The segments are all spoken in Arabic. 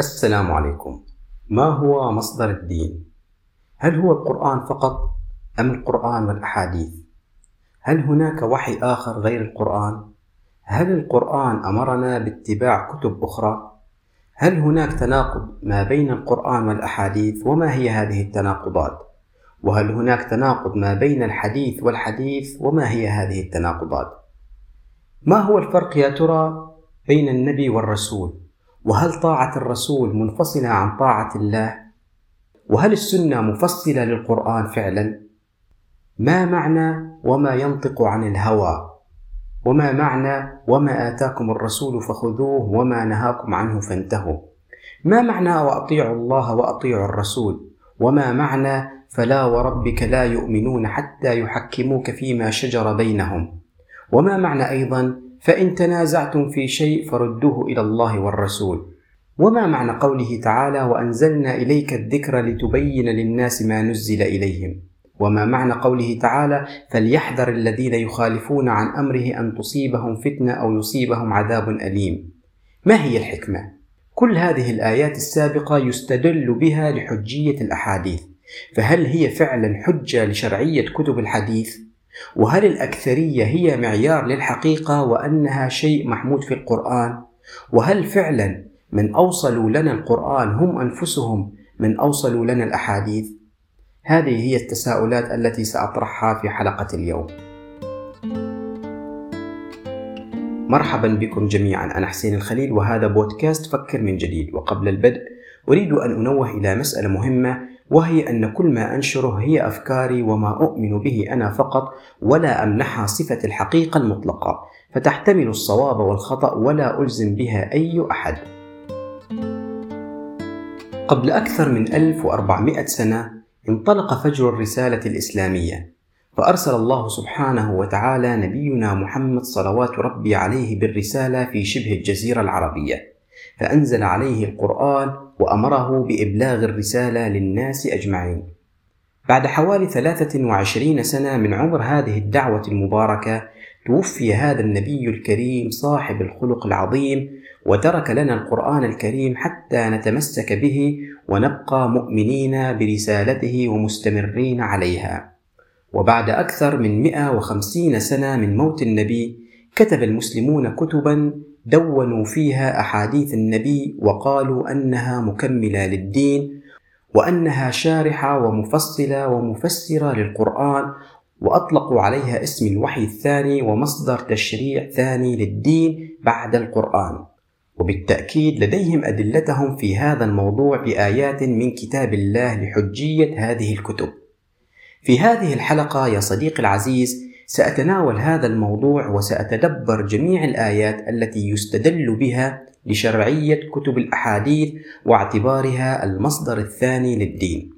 السلام عليكم. ما هو مصدر الدين؟ هل هو القرآن فقط أم القرآن والأحاديث؟ هل هناك وحي آخر غير القرآن؟ هل القرآن أمرنا باتباع كتب أخرى؟ هل هناك تناقض ما بين القرآن والأحاديث؟ وما هي هذه التناقضات؟ وهل هناك تناقض ما بين الحديث والحديث؟ وما هي هذه التناقضات؟ ما هو الفرق يا ترى بين النبي والرسول؟ وهل طاعة الرسول منفصلة عن طاعة الله؟ وهل السنة مفصلة للقرآن فعلا؟ ما معنى وما ينطق عن الهوى؟ وما معنى وما آتاكم الرسول فخذوه وما نهاكم عنه فانتهوا؟ ما معنى وأطيعوا الله وأطيعوا الرسول؟ وما معنى فلا وربك لا يؤمنون حتى يحكموك فيما شجر بينهم؟ وما معنى أيضا فإن تنازعتم في شيء فردوه إلى الله والرسول وما معنى قوله تعالى وأنزلنا إليك الذكر لتبين للناس ما نزل إليهم وما معنى قوله تعالى فليحذر الذين يخالفون عن أمره أن تصيبهم فتنة أو يصيبهم عذاب أليم ما هي الحكمة؟ كل هذه الآيات السابقة يستدل بها لحجية الأحاديث فهل هي فعلا حجة لشرعية كتب الحديث؟ وهل الأكثرية هي معيار للحقيقة وأنها شيء محمود في القرآن؟ وهل فعلا من أوصلوا لنا القرآن هم أنفسهم من أوصلوا لنا الأحاديث؟ هذه هي التساؤلات التي سأطرحها في حلقة اليوم. مرحبا بكم جميعا أنا حسين الخليل وهذا بودكاست فكر من جديد وقبل البدء أريد أن أنوه إلى مسألة مهمة وهي أن كل ما أنشره هي أفكاري وما أؤمن به أنا فقط ولا أمنحها صفة الحقيقة المطلقة. فتحتمل الصواب والخطأ ولا ألزم بها أي أحد. قبل أكثر من 1400 سنة انطلق فجر الرسالة الإسلامية. فأرسل الله سبحانه وتعالى نبينا محمد صلوات ربي عليه بالرسالة في شبه الجزيرة العربية. فأنزل عليه القرآن وأمره بإبلاغ الرسالة للناس أجمعين. بعد حوالي 23 سنة من عمر هذه الدعوة المباركة توفي هذا النبي الكريم صاحب الخلق العظيم وترك لنا القرآن الكريم حتى نتمسك به ونبقى مؤمنين برسالته ومستمرين عليها. وبعد أكثر من 150 سنة من موت النبي كتب المسلمون كتبا دونوا فيها أحاديث النبي وقالوا أنها مكملة للدين وأنها شارحة ومفصلة ومفسرة للقرآن وأطلقوا عليها اسم الوحي الثاني ومصدر تشريع ثاني للدين بعد القرآن. وبالتأكيد لديهم أدلتهم في هذا الموضوع بآيات من كتاب الله لحجية هذه الكتب. في هذه الحلقة يا صديقي العزيز سأتناول هذا الموضوع وسأتدبر جميع الآيات التي يستدل بها لشرعية كتب الأحاديث واعتبارها المصدر الثاني للدين.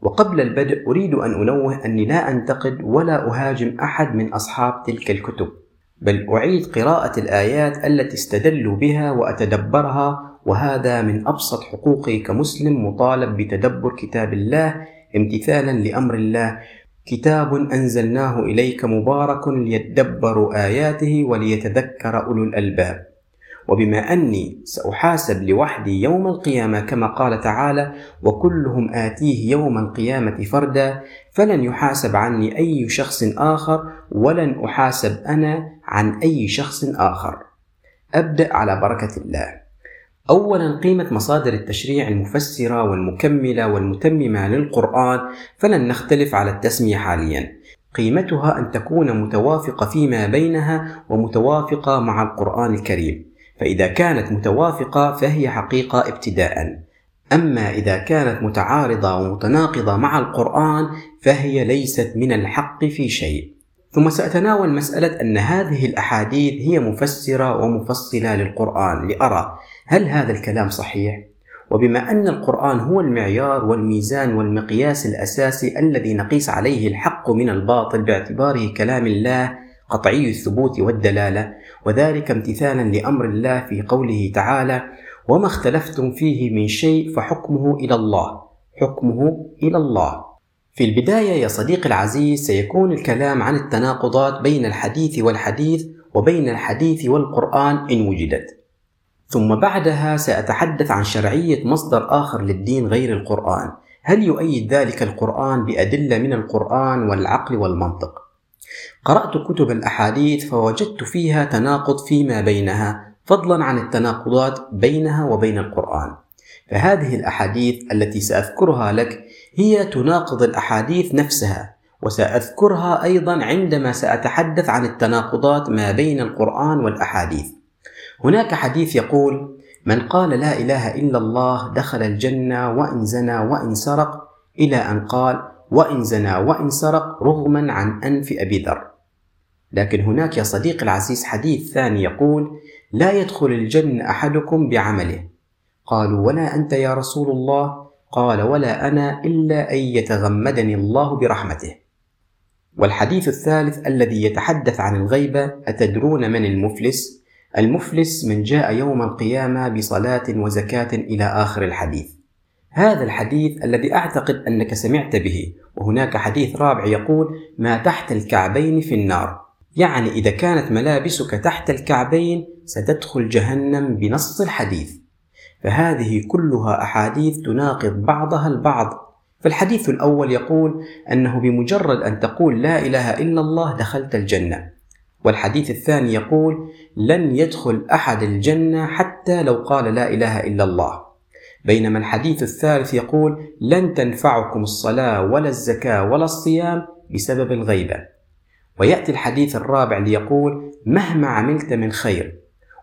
وقبل البدء أريد أن أنوه أني لا أنتقد ولا أهاجم أحد من أصحاب تلك الكتب، بل أعيد قراءة الآيات التي استدلوا بها وأتدبرها وهذا من أبسط حقوقي كمسلم مطالب بتدبر كتاب الله امتثالا لأمر الله كتاب أنزلناه إليك مبارك ليدبروا آياته وليتذكر أولو الألباب. وبما أني سأحاسب لوحدي يوم القيامة كما قال تعالى وكلهم آتيه يوم القيامة فردا فلن يحاسب عني أي شخص آخر ولن أحاسب أنا عن أي شخص آخر. أبدأ على بركة الله. أولا قيمة مصادر التشريع المفسرة والمكملة والمتممة للقرآن فلن نختلف على التسمية حاليا. قيمتها أن تكون متوافقة فيما بينها ومتوافقة مع القرآن الكريم. فإذا كانت متوافقة فهي حقيقة ابتداء. أما إذا كانت متعارضة ومتناقضة مع القرآن فهي ليست من الحق في شيء. ثم سأتناول مسألة أن هذه الأحاديث هي مفسرة ومفصلة للقرآن لأرى هل هذا الكلام صحيح؟ وبما أن القرآن هو المعيار والميزان والمقياس الأساسي الذي نقيس عليه الحق من الباطل باعتباره كلام الله قطعي الثبوت والدلالة وذلك امتثالا لأمر الله في قوله تعالى وما اختلفتم فيه من شيء فحكمه إلى الله حكمه إلى الله في البداية يا صديقي العزيز سيكون الكلام عن التناقضات بين الحديث والحديث وبين الحديث والقرآن إن وجدت ثم بعدها سأتحدث عن شرعية مصدر آخر للدين غير القرآن. هل يؤيد ذلك القرآن بأدلة من القرآن والعقل والمنطق؟ قرأت كتب الأحاديث فوجدت فيها تناقض فيما بينها فضلا عن التناقضات بينها وبين القرآن. فهذه الأحاديث التي سأذكرها لك هي تناقض الأحاديث نفسها وسأذكرها أيضا عندما سأتحدث عن التناقضات ما بين القرآن والأحاديث. هناك حديث يقول من قال لا إله إلا الله دخل الجنة وإن زنى وإن سرق إلى أن قال وإن زنى وإن سرق رغما عن أنف أبي ذر. لكن هناك يا صديقي العزيز حديث ثاني يقول لا يدخل الجنة أحدكم بعمله. قالوا ولا أنت يا رسول الله؟ قال ولا أنا إلا أن يتغمدني الله برحمته. والحديث الثالث الذي يتحدث عن الغيبة أتدرون من المفلس؟ المفلس من جاء يوم القيامة بصلاة وزكاة إلى آخر الحديث. هذا الحديث الذي أعتقد أنك سمعت به وهناك حديث رابع يقول ما تحت الكعبين في النار يعني إذا كانت ملابسك تحت الكعبين ستدخل جهنم بنص الحديث. فهذه كلها أحاديث تناقض بعضها البعض. فالحديث الأول يقول أنه بمجرد أن تقول لا إله إلا الله دخلت الجنة. والحديث الثاني يقول لن يدخل أحد الجنة حتى لو قال لا إله إلا الله. بينما الحديث الثالث يقول لن تنفعكم الصلاة ولا الزكاة ولا الصيام بسبب الغيبة ويأتي الحديث الرابع ليقول مهما عملت من خير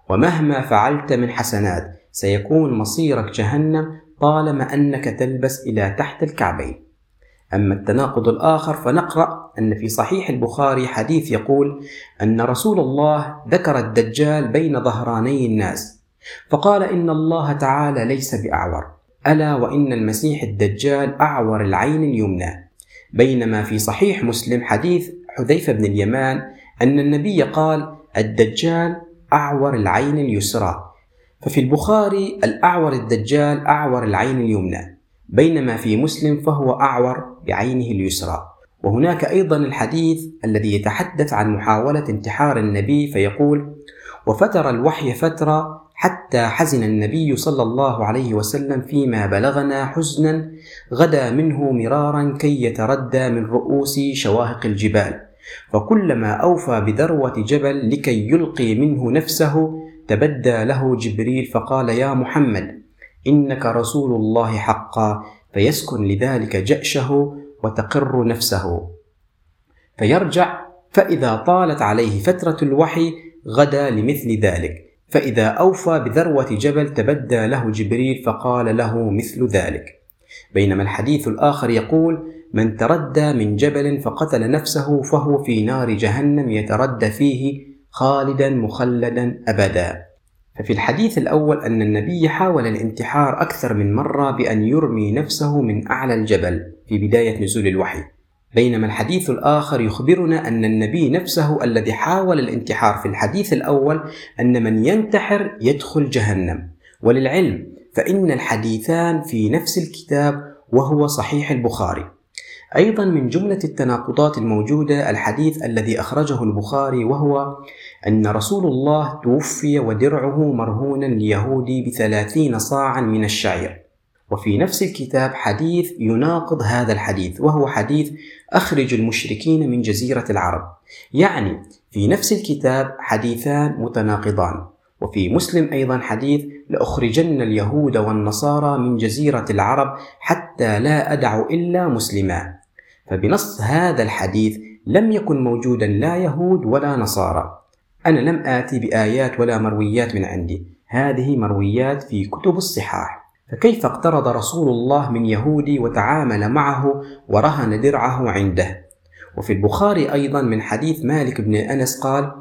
ومهما فعلت من حسنات سيكون مصيرك جهنم طالما أنك تلبس إلى تحت الكعبين أما التناقض الآخر فنقرأ أن في صحيح البخاري حديث يقول أن رسول الله ذكر الدجال بين ظهراني الناس فقال إن الله تعالى ليس بأعور ألا وإن المسيح الدجال أعور العين اليمنى. بينما في صحيح مسلم حديث حذيفة بن اليمان أن النبي قال الدجال أعور العين اليسرى ففي البخاري الأعور الدجال أعور العين اليمنى. بينما في مسلم فهو أعور بعينه اليسرى. وهناك أيضا الحديث الذي يتحدث عن محاولة انتحار النبي فيقول وفتر الوحي فترة حتى حزن النبي صلى الله عليه وسلم فيما بلغنا حزنا غدا منه مرارا كي يتردى من رؤوس شواهق الجبال. فكلما أوفى بذروة جبل لكي يلقي منه نفسه تبدى له جبريل فقال يا محمد إنك رسول الله حقا فيسكن لذلك جأشه وتقر نفسه. فيرجع فإذا طالت عليه فترة الوحي غدا لمثل ذلك. فإذا أوفى بذروة جبل تبدى له جبريل فقال له مثل ذلك. بينما الحديث الآخر يقول من تردى من جبل فقتل نفسه فهو في نار جهنم يتردى فيه خالدا مخلدا أبدا. ففي الحديث الأول أن النبي حاول الانتحار أكثر من مرة بأن يرمي نفسه من أعلى الجبل في بداية نزول الوحي. بينما الحديث الآخر يخبرنا أن النبي نفسه الذي حاول الانتحار في الحديث الأول أن من ينتحر يدخل جهنم. وللعلم فإن الحديثان في نفس الكتاب وهو صحيح البخاري. أيضا من جملة التناقضات الموجودة الحديث الذي أخرجه البخاري وهو أن رسول الله توفي ودرعه مرهونا ليهودي بثلاثين صاعا من الشعير. وفي نفس الكتاب حديث يناقض هذا الحديث وهو حديث أخرج المشركين من جزيرة العرب. يعني في نفس الكتاب حديثان متناقضان. وفي مسلم أيضا حديث لأخرجن اليهود والنصارى من جزيرة العرب حتى لا أدع إلا مسلما. فبنص هذا الحديث لم يكن موجودا لا يهود ولا نصارى. أنا لم آتي بآيات ولا مرويات من عندي. هذه مرويات في كتب الصحاح. فكيف اقترض رسول الله من يهودي وتعامل معه ورهن درعه عنده؟ وفي البخاري أيضا من حديث مالك بن أنس قال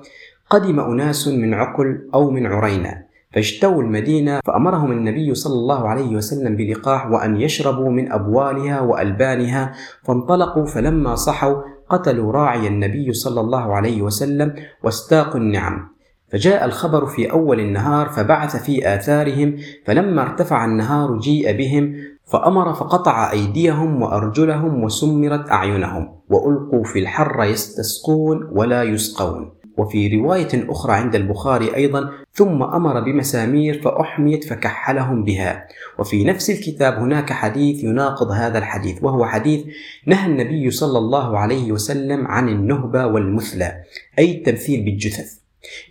قدم أناس من عقل أو من عرينة فاجتووا المدينة فأمرهم النبي صلى الله عليه وسلم بلقاح وأن يشربوا من أبوالها وألبانها فانطلقوا فلما صحوا قتلوا راعي النبي صلى الله عليه وسلم واستاقوا النعم. فجاء الخبر في أول النهار فبعث في آثارهم فلما ارتفع النهار جيء بهم فأمر فقطع أيديهم وأرجلهم وسمرت أعينهم وألقوا في الحر يستسقون ولا يسقون. وفي رواية أخرى عند البخاري أيضا ثم أمر بمسامير فأحميت فكحلهم بها وفي نفس الكتاب هناك حديث يناقض هذا الحديث وهو حديث نهى النبي صلى الله عليه وسلم عن النهبة والمثلى أي التمثيل بالجثث.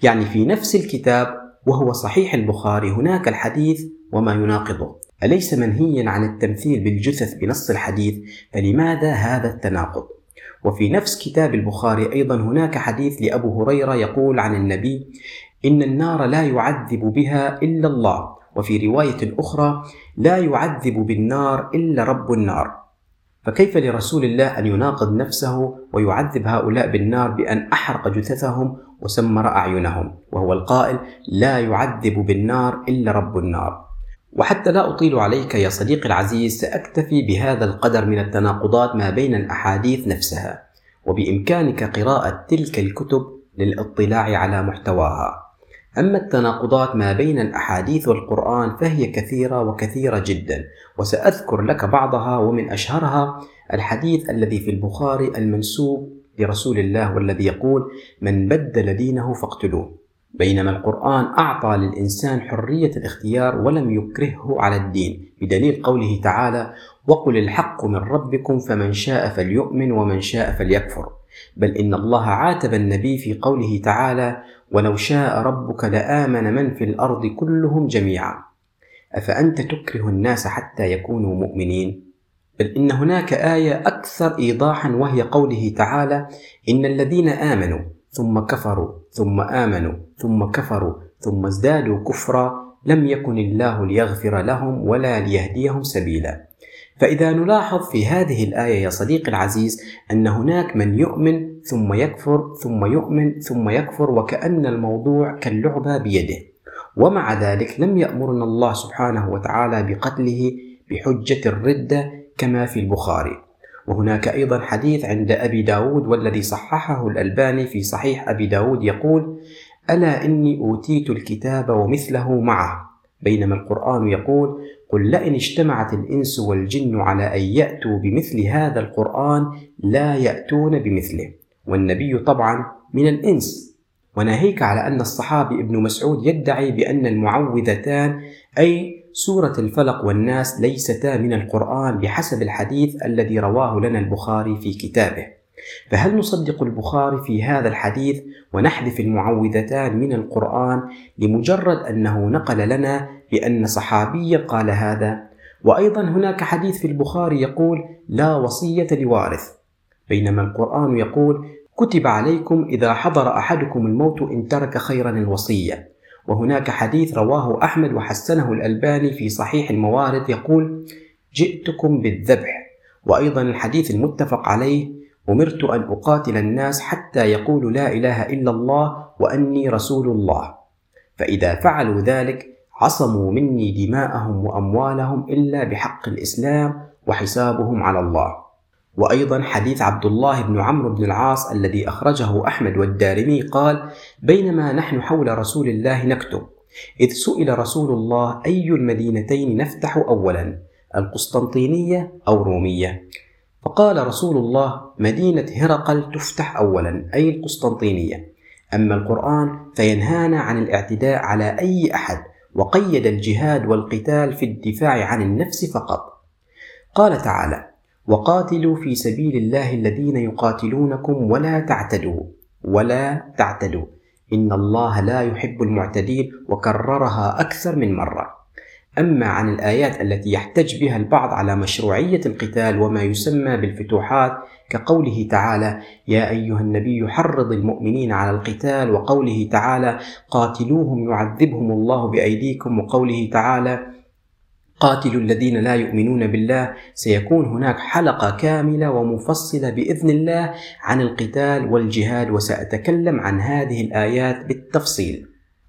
يعني في نفس الكتاب وهو صحيح البخاري هناك الحديث وما يناقضه. أليس منهيا عن التمثيل بالجثث بنص الحديث؟ فلماذا هذا التناقض؟ وفي نفس كتاب البخاري أيضا هناك حديث لأبو هريرة يقول عن النبي إن النار لا يعذب بها إلا الله. وفي رواية أخرى لا يعذب بالنار إلا رب النار. فكيف لرسول الله أن يناقض نفسه ويعذب هؤلاء بالنار بأن أحرق جثثهم وسمر أعينهم؟ وهو القائل لا يعذب بالنار إلا رب النار. وحتى لا أطيل عليك يا صديقي العزيز سأكتفي بهذا القدر من التناقضات ما بين الأحاديث نفسها وبإمكانك قراءة تلك الكتب للاطلاع على محتواها. أما التناقضات ما بين الأحاديث والقرآن فهي كثيرة وكثيرة جدا وسأذكر لك بعضها ومن أشهرها الحديث الذي في البخاري المنسوب لرسول الله والذي يقول من بدل دينه فاقتلوه. بينما القرآن أعطى للإنسان حرية الاختيار ولم يكرهه على الدين بدليل قوله تعالى وقل الحق من ربكم فمن شاء فليؤمن ومن شاء فليكفر بل إن الله عاتب النبي في قوله تعالى ولو شاء ربك لآمن من في الأرض كلهم جميعا أفأنت تكره الناس حتى يكونوا مؤمنين؟ بل إن هناك آية أكثر إيضاحا وهي قوله تعالى إن الذين آمنوا ثم كفروا ثم آمنوا ثم كفروا ثم ازدادوا كفرا لم يكن الله ليغفر لهم ولا ليهديهم سبيلا. فإذا نلاحظ في هذه الآية يا صديقي العزيز أن هناك من يؤمن ثم يكفر ثم يؤمن ثم يكفر وكأن الموضوع كاللعبة بيده. ومع ذلك لم يأمرنا الله سبحانه وتعالى بقتله بحجة الردة كما في البخاري. وهناك أيضا حديث عند أبي داود والذي صححه الألباني في صحيح أبي داود يقول ألا إني أوتيت الكتاب ومثله معه. بينما القرآن يقول قل لئن اجتمعت الإنس والجن على أن يأتوا بمثل هذا القرآن لا يأتون بمثله. والنبي طبعا من الإنس. وناهيك على أن الصحابي ابن مسعود يدعي بأن المعوذتان أي سورة الفلق والناس ليستا من القرآن بحسب الحديث الذي رواه لنا البخاري في كتابه. فهل نصدق البخاري في هذا الحديث ونحذف المعوذتان من القرآن لمجرد أنه نقل لنا بأن صحابيا قال هذا؟ وأيضا هناك حديث في البخاري يقول لا وصية لوارث. بينما القرآن يقول كتب عليكم إذا حضر أحدكم الموت إن ترك خيرا الوصية. وهناك حديث رواه أحمد وحسنه الألباني في صحيح الموارد يقول جئتكم بالذبح. وأيضا الحديث المتفق عليه أمرت أن أقاتل الناس حتى يقولوا لا إله إلا الله وأني رسول الله. فإذا فعلوا ذلك عصموا مني دماءهم وأموالهم إلا بحق الإسلام وحسابهم على الله. وأيضا حديث عبد الله بن عمرو بن العاص الذي أخرجه أحمد والدارمي قال بينما نحن حول رسول الله نكتب إذ سئل رسول الله أي المدينتين نفتح أولا القسطنطينية أو رومية؟ فقال رسول الله مدينة هرقل تفتح أولا أي القسطنطينية. أما القرآن فينهانا عن الاعتداء على أي أحد وقيد الجهاد والقتال في الدفاع عن النفس فقط. قال تعالى وقاتلوا في سبيل الله الذين يقاتلونكم ولا تعتدوا ولا تعتدوا. إن الله لا يحب المعتدين وكررها أكثر من مرة. أما عن الآيات التي يحتج بها البعض على مشروعية القتال وما يسمى بالفتوحات كقوله تعالى يا أيها النبي حرض المؤمنين على القتال وقوله تعالى قاتلوهم يعذبهم الله بأيديكم وقوله تعالى قاتلوا الذين لا يؤمنون بالله سيكون هناك حلقة كاملة ومفصلة بإذن الله عن القتال والجهاد وسأتكلم عن هذه الآيات بالتفصيل.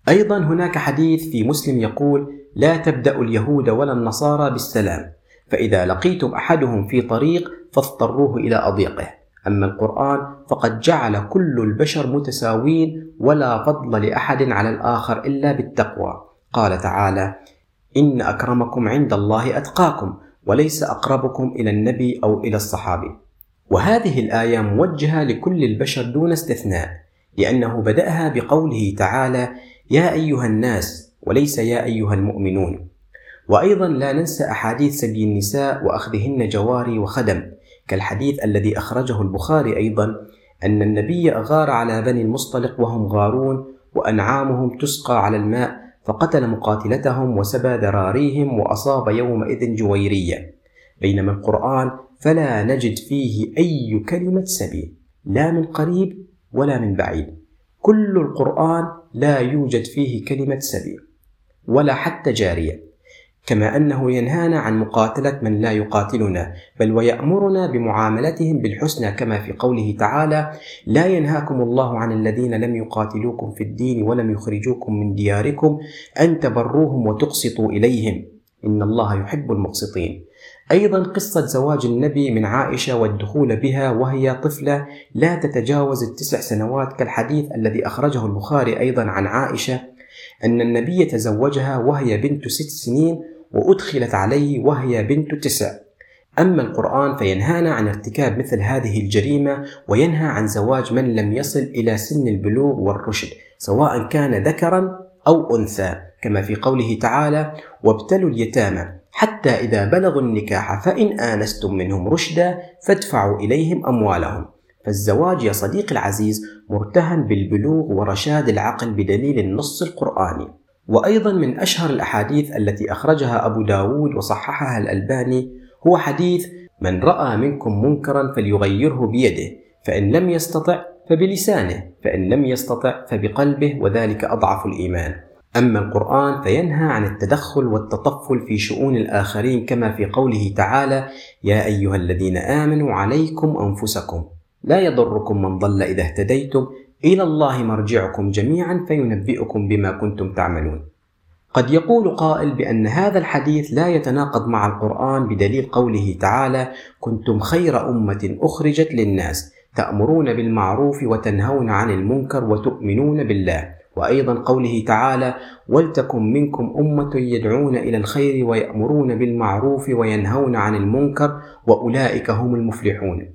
أيضا هناك حديث في مسلم يقول: لا تبدأ اليهود ولا النصارى بالسلام، فإذا لقيتم أحدهم في طريق فاضطروه إلى أضيقه. أما القرآن فقد جعل كل البشر متساوين ولا فضل لأحد على الآخر إلا بالتقوى. قال تعالى: إن أكرمكم عند الله أتقاكم وليس أقربكم إلى النبي أو إلى الصحابي وهذه الآية موجهة لكل البشر دون استثناء لأنه بدأها بقوله تعالى يا أيها الناس وليس يا أيها المؤمنون وأيضا لا ننسى أحاديث سبي النساء وأخذهن جواري وخدم كالحديث الذي أخرجه البخاري أيضا أن النبي أغار على بني المصطلق وهم غارون وأنعامهم تسقى على الماء فقتل مقاتلتهم وسبى ذراريهم وأصاب يومئذ جويرية. بينما القرآن فلا نجد فيه أي كلمة سبي لا من قريب ولا من بعيد. كل القرآن لا يوجد فيه كلمة سبي ولا حتى جارية. كما أنه ينهانا عن مقاتلة من لا يقاتلنا بل ويأمرنا بمعاملتهم بالحسنى كما في قوله تعالى لا ينهاكم الله عن الذين لم يقاتلوكم في الدين ولم يخرجوكم من دياركم أن تبروهم وتقسطوا إليهم. إن الله يحب المقسطين. أيضا قصة زواج النبي من عائشة والدخول بها وهي طفلة لا تتجاوز التسع سنوات كالحديث الذي أخرجه البخاري أيضا عن عائشة أن النبي تزوجها وهي بنت ست سنين وأدخلت عليه وهي بنت تسع. أما القرآن فينهانا عن ارتكاب مثل هذه الجريمة وينهى عن زواج من لم يصل إلى سن البلوغ والرشد سواء كان ذكرا أو أنثى كما في قوله تعالى وابتلوا اليتامى حتى إذا بلغوا النكاح فإن آنستم منهم رشدا فادفعوا إليهم أموالهم. فالزواج يا صديقي العزيز مرتهن بالبلوغ ورشاد العقل بدليل النص القرآني. وأيضا من أشهر الأحاديث التي أخرجها أبو داود وصححها الألباني هو حديث من رأى منكم منكرا فليغيره بيده فإن لم يستطع فبلسانه فإن لم يستطع فبقلبه وذلك أضعف الإيمان. أما القرآن فينهى عن التدخل والتطفل في شؤون الآخرين كما في قوله تعالى يا أيها الذين آمنوا عليكم أنفسكم لا يضركم من ضل إذا اهتديتم إلى الله مرجعكم جميعا فينبئكم بما كنتم تعملون. قد يقول قائل بأن هذا الحديث لا يتناقض مع القرآن بدليل قوله تعالى: كنتم خير أمة أخرجت للناس تأمرون بالمعروف وتنهون عن المنكر وتؤمنون بالله. وأيضا قوله تعالى: ولتكن منكم أمة يدعون إلى الخير ويأمرون بالمعروف وينهون عن المنكر وأولئك هم المفلحون.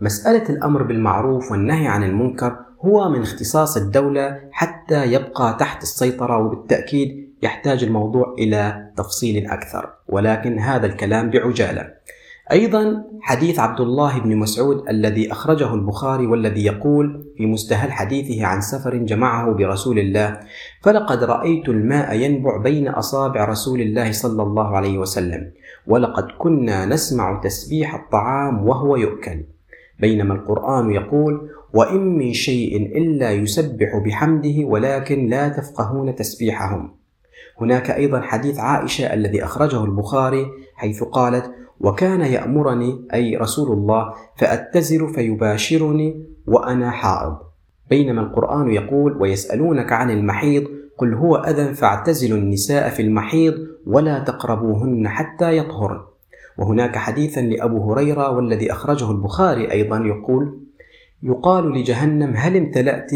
مسألة الأمر بالمعروف والنهي عن المنكر هو من اختصاص الدولة حتى يبقى تحت السيطرة وبالتأكيد يحتاج الموضوع إلى تفصيل أكثر. ولكن هذا الكلام بعجالة. أيضا حديث عبد الله بن مسعود الذي أخرجه البخاري والذي يقول في مستهل حديثه عن سفر جمعه برسول الله فلقد رأيت الماء ينبع بين أصابع رسول الله صلى الله عليه وسلم ولقد كنا نسمع تسبيح الطعام وهو يؤكل. بينما القرآن يقول وإن من شيء إلا يسبح بحمده ولكن لا تفقهون تسبيحهم. هناك أيضا حديث عائشة الذي أخرجه البخاري حيث قالت وكان يأمرني أي رسول الله فأتزر فيباشرني وأنا حائض. بينما القرآن يقول ويسألونك عن المحيض قل هو أذى فاعتزلوا النساء في المحيض ولا تقربوهن حتى يطهرن. وهناك حديثا لأبو هريرة والذي أخرجه البخاري أيضا يقول يقال لجهنم هل امتلأت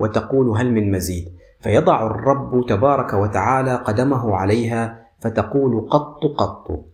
وتقول هل من مزيد؟ فيضع الرب تبارك وتعالى قدمه عليها فتقول قط قط.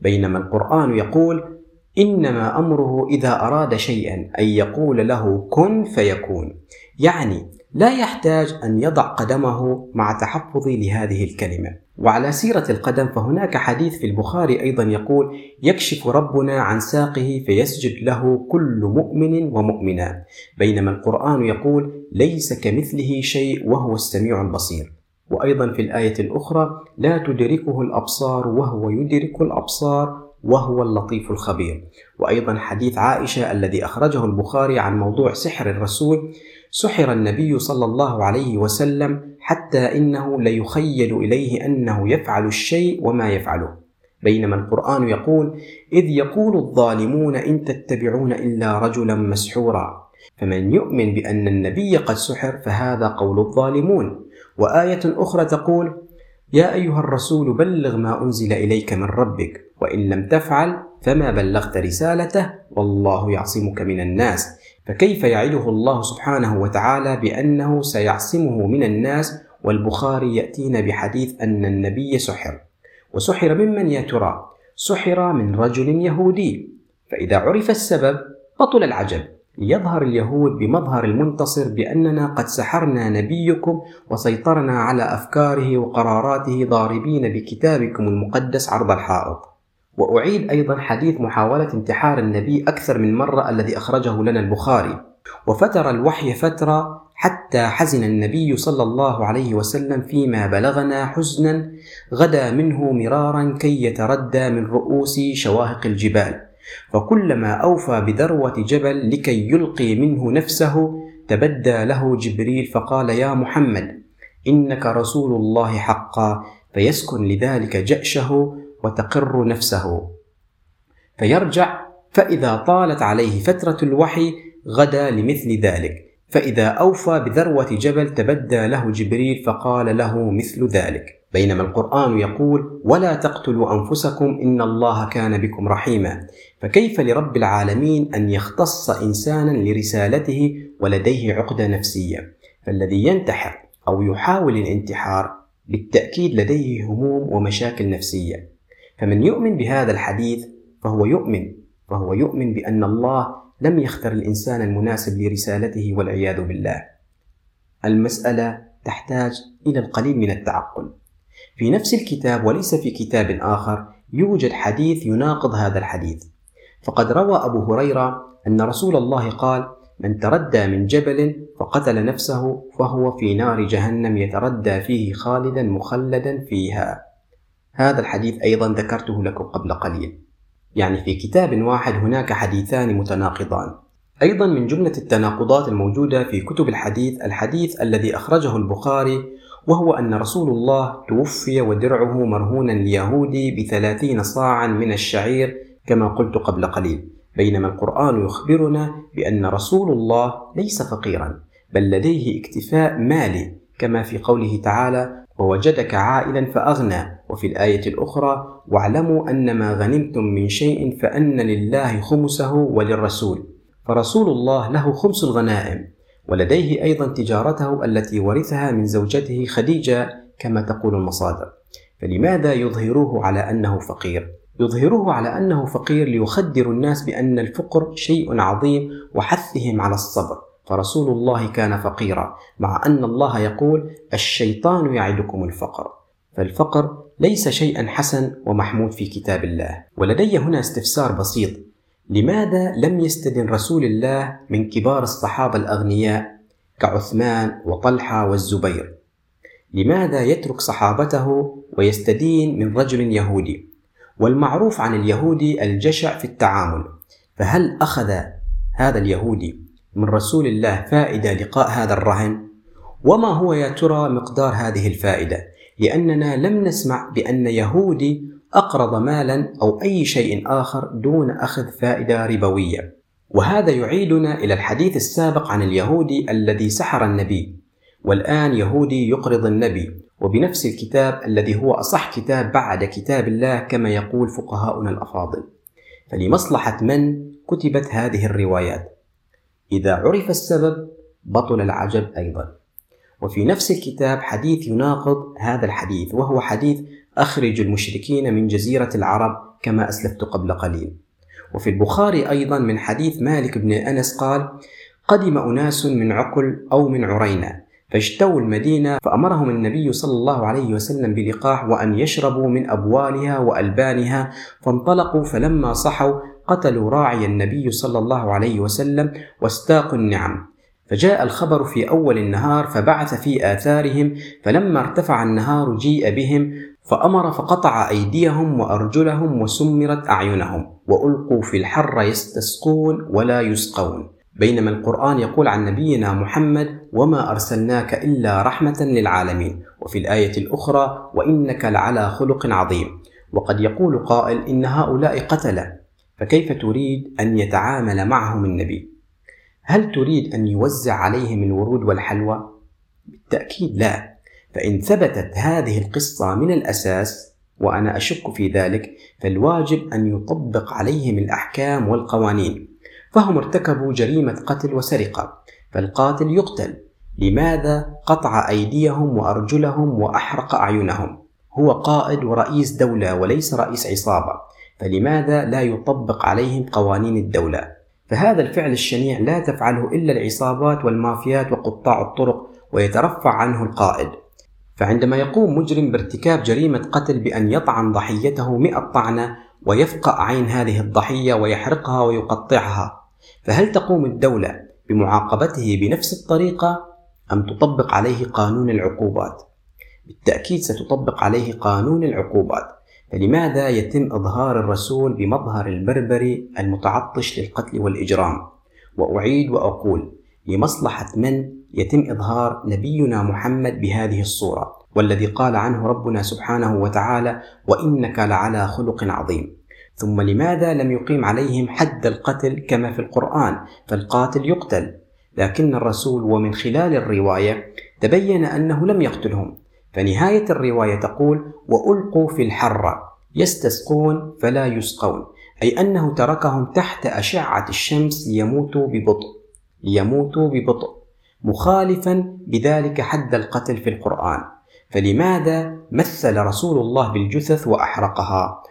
بينما القرآن يقول إنما أمره إذا أراد شيئا أن يقول له كن فيكون. يعني لا يحتاج أن يضع قدمه مع تحفظي لهذه الكلمة. وعلى سيرة القدم فهناك حديث في البخاري أيضا يقول يكشف ربنا عن ساقه فيسجد له كل مؤمن ومؤمنة بينما القرآن يقول ليس كمثله شيء وهو السميع البصير وأيضا في الآية الأخرى لا تدركه الأبصار وهو يدرك الأبصار وهو اللطيف الخبير وأيضا حديث عائشة الذي أخرجه البخاري عن موضوع سحر الرسول سحر النبي صلى الله عليه وسلم حتى إنه ليخيل إليه أنه يفعل الشيء وما يفعله. بينما القرآن يقول إذ يقول الظالمون إن تتبعون إلا رجلا مسحورا. فمن يؤمن بأن النبي قد سحر فهذا قول الظالمون. وآية أخرى تقول يا أيها الرسول بلغ ما أنزل إليك من ربك وإن لم تفعل فما بلغت رسالته والله يعصمك من الناس. فكيف يعده الله سبحانه وتعالى بأنه سيعصمه من الناس والبخاري يأتينا بحديث أن النبي سحر وسحر ممن يا ترى؟ سحر من رجل يهودي فإذا عرف السبب بطل العجب. ليظهر اليهود بمظهر المنتصر بأننا قد سحرنا نبيكم وسيطرنا على أفكاره وقراراته ضاربين بكتابكم المقدس عرض الحائط. وأعيد أيضا حديث محاولة انتحار النبي أكثر من مرة الذي أخرجه لنا البخاري. وفتر الوحي فترة حتى حزن النبي صلى الله عليه وسلم فيما بلغنا حزنا غدا منه مرارا كي يتردى من رؤوس شواهق الجبال. فكلما أوفى بذروة جبل لكي يلقي منه نفسه تبدى له جبريل فقال يا محمد إنك رسول الله حقا فيسكن لذلك جأشه وتقر نفسه. فيرجع فإذا طالت عليه فترة الوحي غدا لمثل ذلك. فإذا أوفى بذروة جبل تبدى له جبريل فقال له مثل ذلك. بينما القرآن يقول ولا تقتلوا أنفسكم إن الله كان بكم رحيما. فكيف لرب العالمين أن يختص إنسانا لرسالته ولديه عقدة نفسية؟ فالذي ينتحر أو يحاول الانتحار بالتأكيد لديه هموم ومشاكل نفسية. فمن يؤمن بهذا الحديث فهو يؤمن فهو يؤمن بأن الله لم يختر الإنسان المناسب لرسالته والعياذ بالله. المسألة تحتاج إلى القليل من التعقل. في نفس الكتاب وليس في كتاب آخر يوجد حديث يناقض هذا الحديث. فقد روى أبو هريرة أن رسول الله قال من تردى من جبل فقتل نفسه فهو في نار جهنم يتردى فيه خالدا مخلدا فيها. هذا الحديث أيضا ذكرته لكم قبل قليل. يعني في كتاب واحد هناك حديثان متناقضان. أيضا من جملة التناقضات الموجودة في كتب الحديث الحديث الذي أخرجه البخاري وهو أن رسول الله توفي ودرعه مرهونا ليهودي بثلاثين صاعا من الشعير كما قلت قبل قليل. بينما القرآن يخبرنا بأن رسول الله ليس فقيرا بل لديه اكتفاء مالي كما في قوله تعالى ووجدك عائلا فأغنى وفي الآية الأخرى واعلموا أن ما غنمتم من شيء فأن لله خمسه وللرسول. فرسول الله له خمس الغنائم ولديه أيضا تجارته التي ورثها من زوجته خديجة كما تقول المصادر. فلماذا يظهروه على أنه فقير؟ يظهروه على أنه فقير ليخدر الناس بأن الفقر شيء عظيم وحثهم على الصبر. فرسول الله كان فقيرا مع أن الله يقول الشيطان يعدكم الفقر. فالفقر ليس شيئا حسن ومحمود في كتاب الله. ولدي هنا استفسار بسيط. لماذا لم يستدن رسول الله من كبار الصحابة الأغنياء كعثمان وطلحة والزبير؟ لماذا يترك صحابته ويستدين من رجل يهودي؟ والمعروف عن اليهودي الجشع في التعامل. فهل أخذ هذا اليهودي من رسول الله فائدة لقاء هذا الرهن؟ وما هو يا ترى مقدار هذه الفائدة؟ لأننا لم نسمع بأن يهودي أقرض مالا أو أي شيء آخر دون أخذ فائدة ربوية. وهذا يعيدنا إلى الحديث السابق عن اليهودي الذي سحر النبي. والآن يهودي يقرض النبي وبنفس الكتاب الذي هو أصح كتاب بعد كتاب الله كما يقول فقهاؤنا الأفاضل. فلمصلحة من كتبت هذه الروايات؟ إذا عرف السبب بطل العجب أيضا. وفي نفس الكتاب حديث يناقض هذا الحديث وهو حديث أخرج المشركين من جزيرة العرب كما أسلفت قبل قليل. وفي البخاري أيضا من حديث مالك بن أنس قال قدم أناس من عقل أو من عرينة فاجتووا المدينة فأمرهم النبي صلى الله عليه وسلم بلقاح وأن يشربوا من أبوالها وألبانها فانطلقوا فلما صحوا قتلوا راعي النبي صلى الله عليه وسلم واستاقوا النعم. فجاء الخبر في أول النهار فبعث في آثارهم فلما ارتفع النهار جيء بهم فأمر فقطع أيديهم وأرجلهم وسمرت أعينهم وألقوا في الحر يستسقون ولا يسقون بينما القرآن يقول عن نبينا محمد وما أرسلناك إلا رحمة للعالمين وفي الآية الأخرى وإنك لعلى خلق عظيم وقد يقول قائل إن هؤلاء قتلة فكيف تريد أن يتعامل معهم النبي؟ هل تريد أن يوزع عليهم الورود والحلوى؟ بالتأكيد لا. فإن ثبتت هذه القصة من الأساس وأنا أشك في ذلك فالواجب أن يطبق عليهم الأحكام والقوانين. فهم ارتكبوا جريمة قتل وسرقة فالقاتل يقتل. لماذا قطع أيديهم وأرجلهم وأحرق أعينهم؟ هو قائد ورئيس دولة وليس رئيس عصابة فلماذا لا يطبق عليهم قوانين الدولة؟ فهذا الفعل الشنيع لا تفعله إلا العصابات والمافيات وقطاع الطرق ويترفع عنه القائد فعندما يقوم مجرم بارتكاب جريمة قتل بأن يطعن ضحيته مئة طعنة ويفقأ عين هذه الضحية ويحرقها ويقطعها فهل تقوم الدولة بمعاقبته بنفس الطريقة أم تطبق عليه قانون العقوبات؟ بالتأكيد ستطبق عليه قانون العقوبات فلماذا يتم إظهار الرسول بمظهر البربري المتعطش للقتل والإجرام؟ وأعيد وأقول لمصلحة من يتم إظهار نبينا محمد بهذه الصورة والذي قال عنه ربنا سبحانه وتعالى وإنك لعلى خلق عظيم ثم لماذا لم يقيم عليهم حد القتل كما في القرآن فالقاتل يقتل؟ لكن الرسول ومن خلال الرواية تبين أنه لم يقتلهم. فنهاية الرواية تقول وألقوا في الحرة يستسقون فلا يسقون أي أنه تركهم تحت أشعة الشمس ليموتوا ببطء ليموتوا ببطء مخالفا بذلك حد القتل في القرآن. فلماذا مثل رسول الله بالجثث وأحرقها؟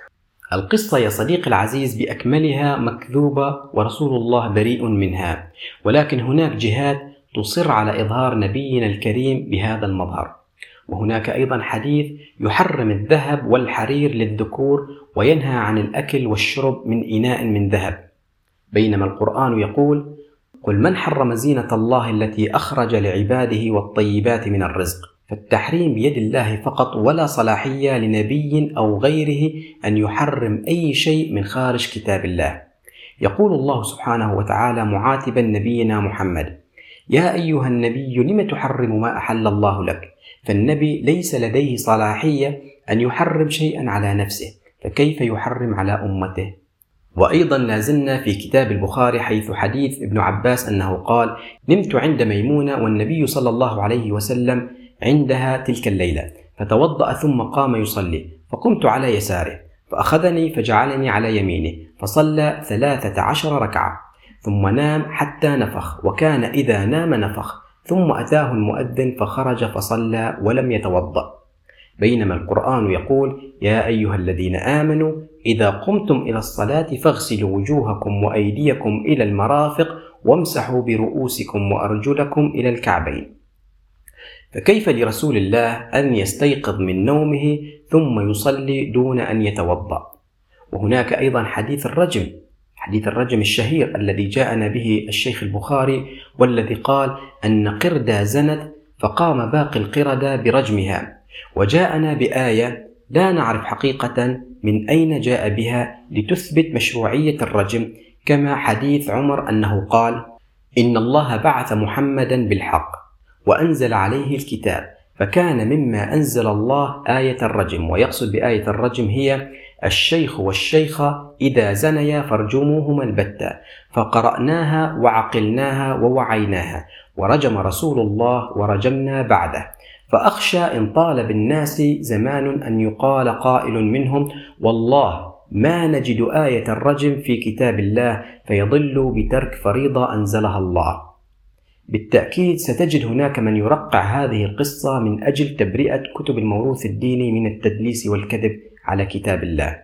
القصة يا صديقي العزيز بأكملها مكذوبة ورسول الله بريء منها ولكن هناك جهات تصر على إظهار نبينا الكريم بهذا المظهر. وهناك أيضا حديث يحرم الذهب والحرير للذكور وينهى عن الأكل والشرب من إناء من ذهب. بينما القرآن يقول قل من حرم زينة الله التي أخرج لعباده والطيبات من الرزق؟ فالتحريم بيد الله فقط ولا صلاحية لنبي أو غيره أن يحرم أي شيء من خارج كتاب الله. يقول الله سبحانه وتعالى معاتبا نبينا محمد يا أيها النبي لم تحرم ما أحل الله لك؟ فالنبي ليس لديه صلاحية أن يحرم شيئا على نفسه فكيف يحرم على أمته؟ وأيضا لازلنا في كتاب البخاري حيث حديث ابن عباس أنه قال نمت عند ميمونة والنبي صلى الله عليه وسلم عندها تلك الليلة فتوضأ ثم قام يصلي فقمت على يساره فأخذني فجعلني على يمينه فصلى ثلاثة عشر ركعة ثم نام حتى نفخ وكان إذا نام نفخ ثم أتاه المؤذن فخرج فصلى ولم يتوضأ. بينما القرآن يقول يا أيها الذين آمنوا إذا قمتم إلى الصلاة فاغسلوا وجوهكم وأيديكم إلى المرافق وامسحوا برؤوسكم وأرجلكم إلى الكعبين. فكيف لرسول الله أن يستيقظ من نومه ثم يصلي دون أن يتوضأ؟ وهناك أيضا حديث الرجم حديث الرجم الشهير الذي جاءنا به الشيخ البخاري والذي قال أن قردة زنت فقام باقي القردة برجمها وجاءنا بآية لا نعرف حقيقة من أين جاء بها لتثبت مشروعية الرجم كما حديث عمر أنه قال إن الله بعث محمدا بالحق وأنزل عليه الكتاب فكان مما أنزل الله آية الرجم ويقصد بآية الرجم هي الشيخ والشيخة إذا زنيا فارجموهما البتة فقرأناها وعقلناها ووعيناها ورجم رسول الله ورجمنا بعده. فأخشى إن طال بالناس زمان أن يقال قائل منهم والله ما نجد آية الرجم في كتاب الله فيضلوا بترك فريضة أنزلها الله. بالتأكيد ستجد هناك من يرقع هذه القصة من أجل تبرئة كتب الموروث الديني من التدليس والكذب. على كتاب الله.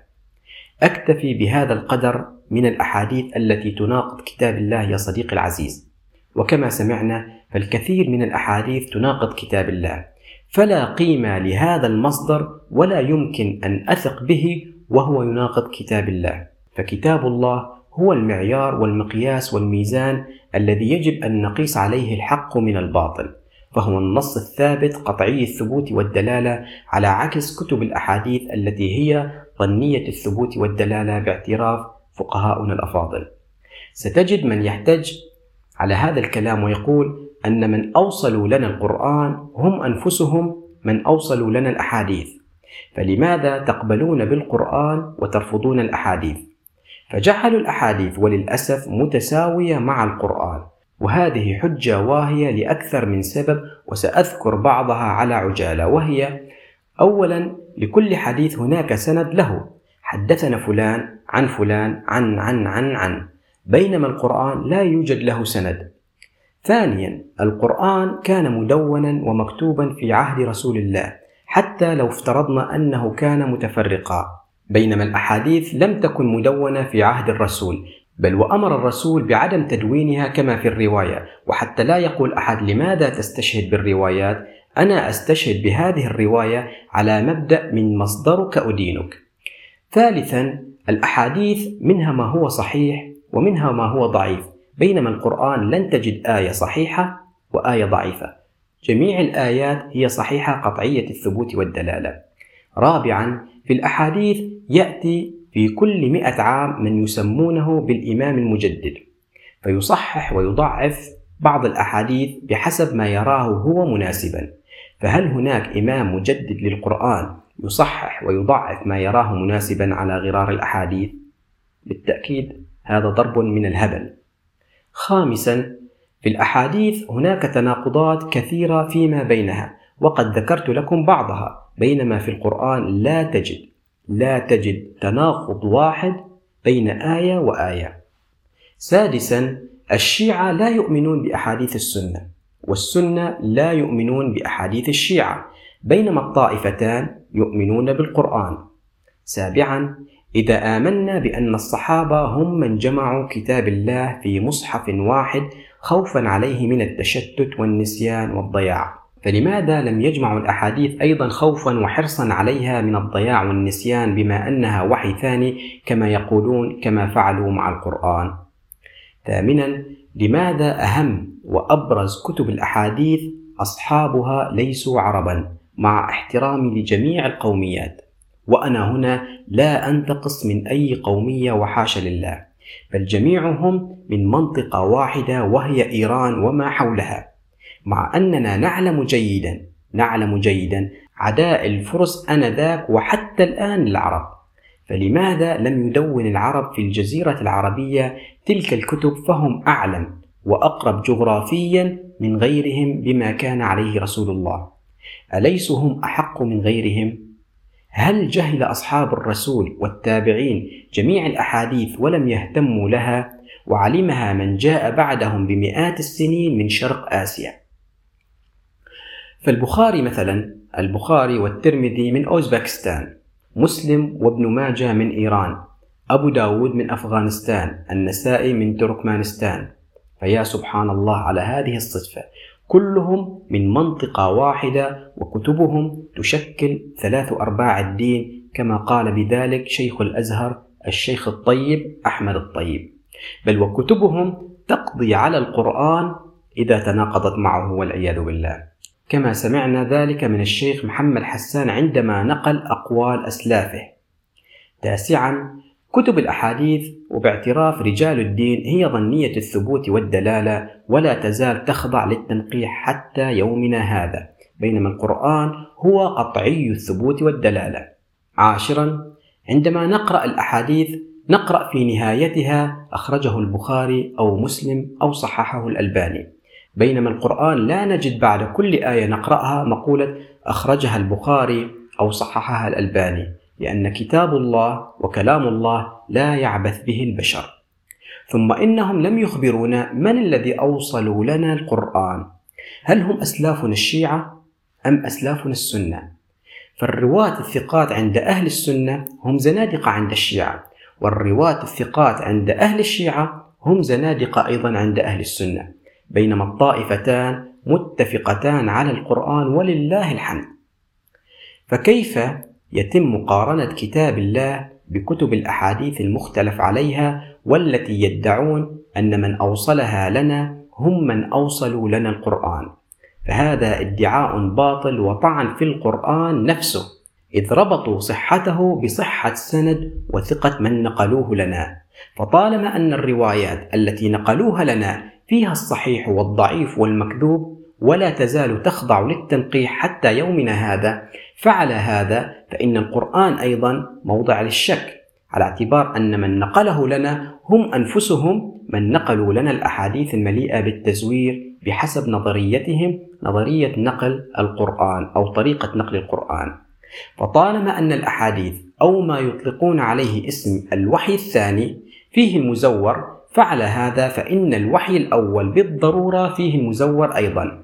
أكتفي بهذا القدر من الأحاديث التي تناقض كتاب الله يا صديقي العزيز. وكما سمعنا فالكثير من الأحاديث تناقض كتاب الله، فلا قيمة لهذا المصدر ولا يمكن أن أثق به وهو يناقض كتاب الله. فكتاب الله هو المعيار والمقياس والميزان الذي يجب أن نقيس عليه الحق من الباطل فهو النص الثابت قطعي الثبوت والدلالة على عكس كتب الأحاديث التي هي ظنية الثبوت والدلالة باعتراف فقهاؤنا الأفاضل. ستجد من يحتج على هذا الكلام ويقول أن من أوصلوا لنا القرآن هم أنفسهم من أوصلوا لنا الأحاديث. فلماذا تقبلون بالقرآن وترفضون الأحاديث؟ فجعلوا الأحاديث وللأسف متساوية مع القرآن. وهذه حجة واهية لأكثر من سبب وسأذكر بعضها على عجالة وهي أولا لكل حديث هناك سند له حدثنا فلان عن فلان عن عن عن عن بينما القرآن لا يوجد له سند. ثانيا القرآن كان مدونا ومكتوبا في عهد رسول الله حتى لو افترضنا أنه كان متفرقا. بينما الأحاديث لم تكن مدونة في عهد الرسول بل وأمر الرسول بعدم تدوينها كما في الرواية وحتى لا يقول أحد لماذا تستشهد بالروايات؟ أنا أستشهد بهذه الرواية على مبدأ من مصدرك ادينك ثالثا الأحاديث منها ما هو صحيح ومنها ما هو ضعيف بينما القرآن لن تجد آية صحيحة وآية ضعيفة. جميع الآيات هي صحيحة قطعية الثبوت والدلالة. رابعا في الأحاديث يأتي في كل مئة عام من يسمونه بالإمام المجدد فيصحح ويضعف بعض الأحاديث بحسب ما يراه هو مناسبا فهل هناك إمام مجدد للقرآن يصحح ويضعف ما يراه مناسبا على غرار الأحاديث؟ بالتأكيد هذا ضرب من الهبل. خامسا في الأحاديث هناك تناقضات كثيرة فيما بينها وقد ذكرت لكم بعضها بينما في القرآن لا تجد لا تجد تناقض واحد بين آية وآية. سادسا الشيعة لا يؤمنون بأحاديث السنة، والسنة لا يؤمنون بأحاديث الشيعة، بينما الطائفتان يؤمنون بالقرآن. سابعا إذا آمنا بأن الصحابة هم من جمعوا كتاب الله في مصحف واحد خوفا عليه من التشتت والنسيان والضياع. فلماذا لم يجمعوا الأحاديث أيضا خوفا وحرصا عليها من الضياع والنسيان بما أنها وحي ثاني كما يقولون كما فعلوا مع القرآن؟ ثامنا لماذا أهم وأبرز كتب الأحاديث أصحابها ليسوا عربا مع احترامي لجميع القوميات؟ وأنا هنا لا أنتقص من أي قومية وحاشا لله بل جميعهم من منطقة واحدة وهي إيران وما حولها. مع أننا نعلم جيدا نعلم جيدا عداء الفرس آنذاك وحتى الآن للعرب. فلماذا لم يدون العرب في الجزيرة العربية تلك الكتب فهم أعلم وأقرب جغرافيا من غيرهم بما كان عليه رسول الله؟ أليسوا هم أحق من غيرهم؟ هل جهل أصحاب الرسول والتابعين جميع الأحاديث ولم يهتموا لها وعلمها من جاء بعدهم بمئات السنين من شرق آسيا؟ فالبخاري مثلا البخاري والترمذي من أوزبكستان مسلم وابن ماجه من إيران أبو داود من أفغانستان النسائي من تركمانستان. فيا سبحان الله على هذه الصدفة. كلهم من منطقة واحدة وكتبهم تشكل ثلاث أرباع الدين كما قال بذلك شيخ الأزهر الشيخ الطيب أحمد الطيب. بل وكتبهم تقضي على القرآن إذا تناقضت معه والعياذ بالله. كما سمعنا ذلك من الشيخ محمد حسان عندما نقل أقوال أسلافه. تاسعا كتب الأحاديث وباعتراف رجال الدين هي ظنية الثبوت والدلالة ولا تزال تخضع للتنقيح حتى يومنا هذا بينما القرآن هو قطعي الثبوت والدلالة. عاشرا عندما نقرأ الأحاديث نقرأ في نهايتها أخرجه البخاري أو مسلم أو صححه الألباني. بينما القرآن لا نجد بعد كل آية نقرأها مقولة أخرجها البخاري أو صححها الألباني لأن كتاب الله وكلام الله لا يعبث به البشر. ثم إنهم لم يخبرونا من الذي أوصلوا لنا القرآن. هل هم أسلافنا الشيعة أم أسلافنا السنة؟ فالرواة الثقات عند أهل السنة هم زنادقة عند الشيعة والرواة الثقات عند أهل الشيعة هم زنادقة أيضا عند أهل السنة. بينما الطائفتان متفقتان على القرآن ولله الحمد. فكيف يتم مقارنة كتاب الله بكتب الأحاديث المختلف عليها والتي يدعون أن من أوصلها لنا هم من أوصلوا لنا القرآن؟ فهذا ادعاء باطل وطعن في القرآن نفسه إذ ربطوا صحته بصحة سند وثقة من نقلوه لنا. فطالما أن الروايات التي نقلوها لنا فيها الصحيح والضعيف والمكذوب ولا تزال تخضع للتنقيح حتى يومنا هذا. فعلى هذا فإن القرآن أيضا موضع للشك على اعتبار أن من نقله لنا هم أنفسهم من نقلوا لنا الأحاديث المليئة بالتزوير بحسب نظريتهم نظرية نقل القرآن أو طريقة نقل القرآن. فطالما أن الأحاديث أو ما يطلقون عليه اسم الوحي الثاني فيه المزور فعل هذا فإن الوحي الأول بالضرورة فيه المزور أيضا.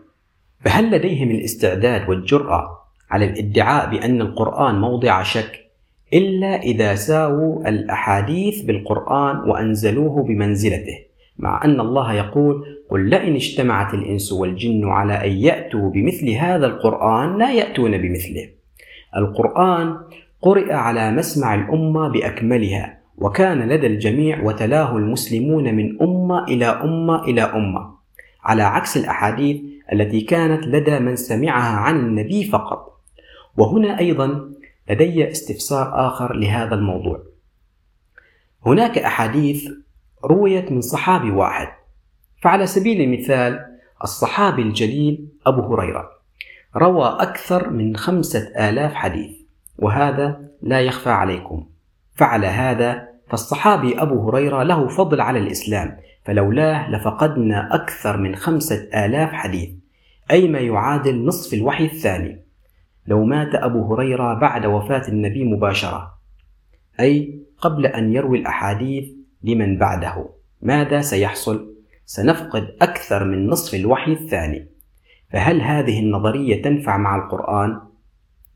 فهل لديهم الاستعداد والجرأة على الادعاء بأن القرآن موضع شك إلا إذا ساووا الأحاديث بالقرآن وأنزلوه بمنزلته؟ مع أن الله يقول قل لئن اجتمعت الإنس والجن على أن يأتوا بمثل هذا القرآن لا يأتون بمثله. القرآن قرئ على مسمع الأمة بأكملها. وكان لدى الجميع وتلاه المسلمون من أمة إلى أمة إلى أمة. على عكس الأحاديث التي كانت لدى من سمعها عن النبي فقط. وهنا أيضا لدي استفسار آخر لهذا الموضوع. هناك أحاديث رويت من صحابي واحد. فعلى سبيل المثال الصحابي الجليل أبو هريرة. روى أكثر من خمسة آلاف حديث. وهذا لا يخفى عليكم. فعلى هذا فالصحابي أبو هريرة له فضل على الإسلام فلولاه لفقدنا أكثر من خمسة آلاف حديث أي ما يعادل نصف الوحي الثاني لو مات أبو هريرة بعد وفاة النبي مباشرة أي قبل أن يروي الأحاديث لمن بعده ماذا سيحصل؟ سنفقد أكثر من نصف الوحي الثاني فهل هذه النظرية تنفع مع القرآن؟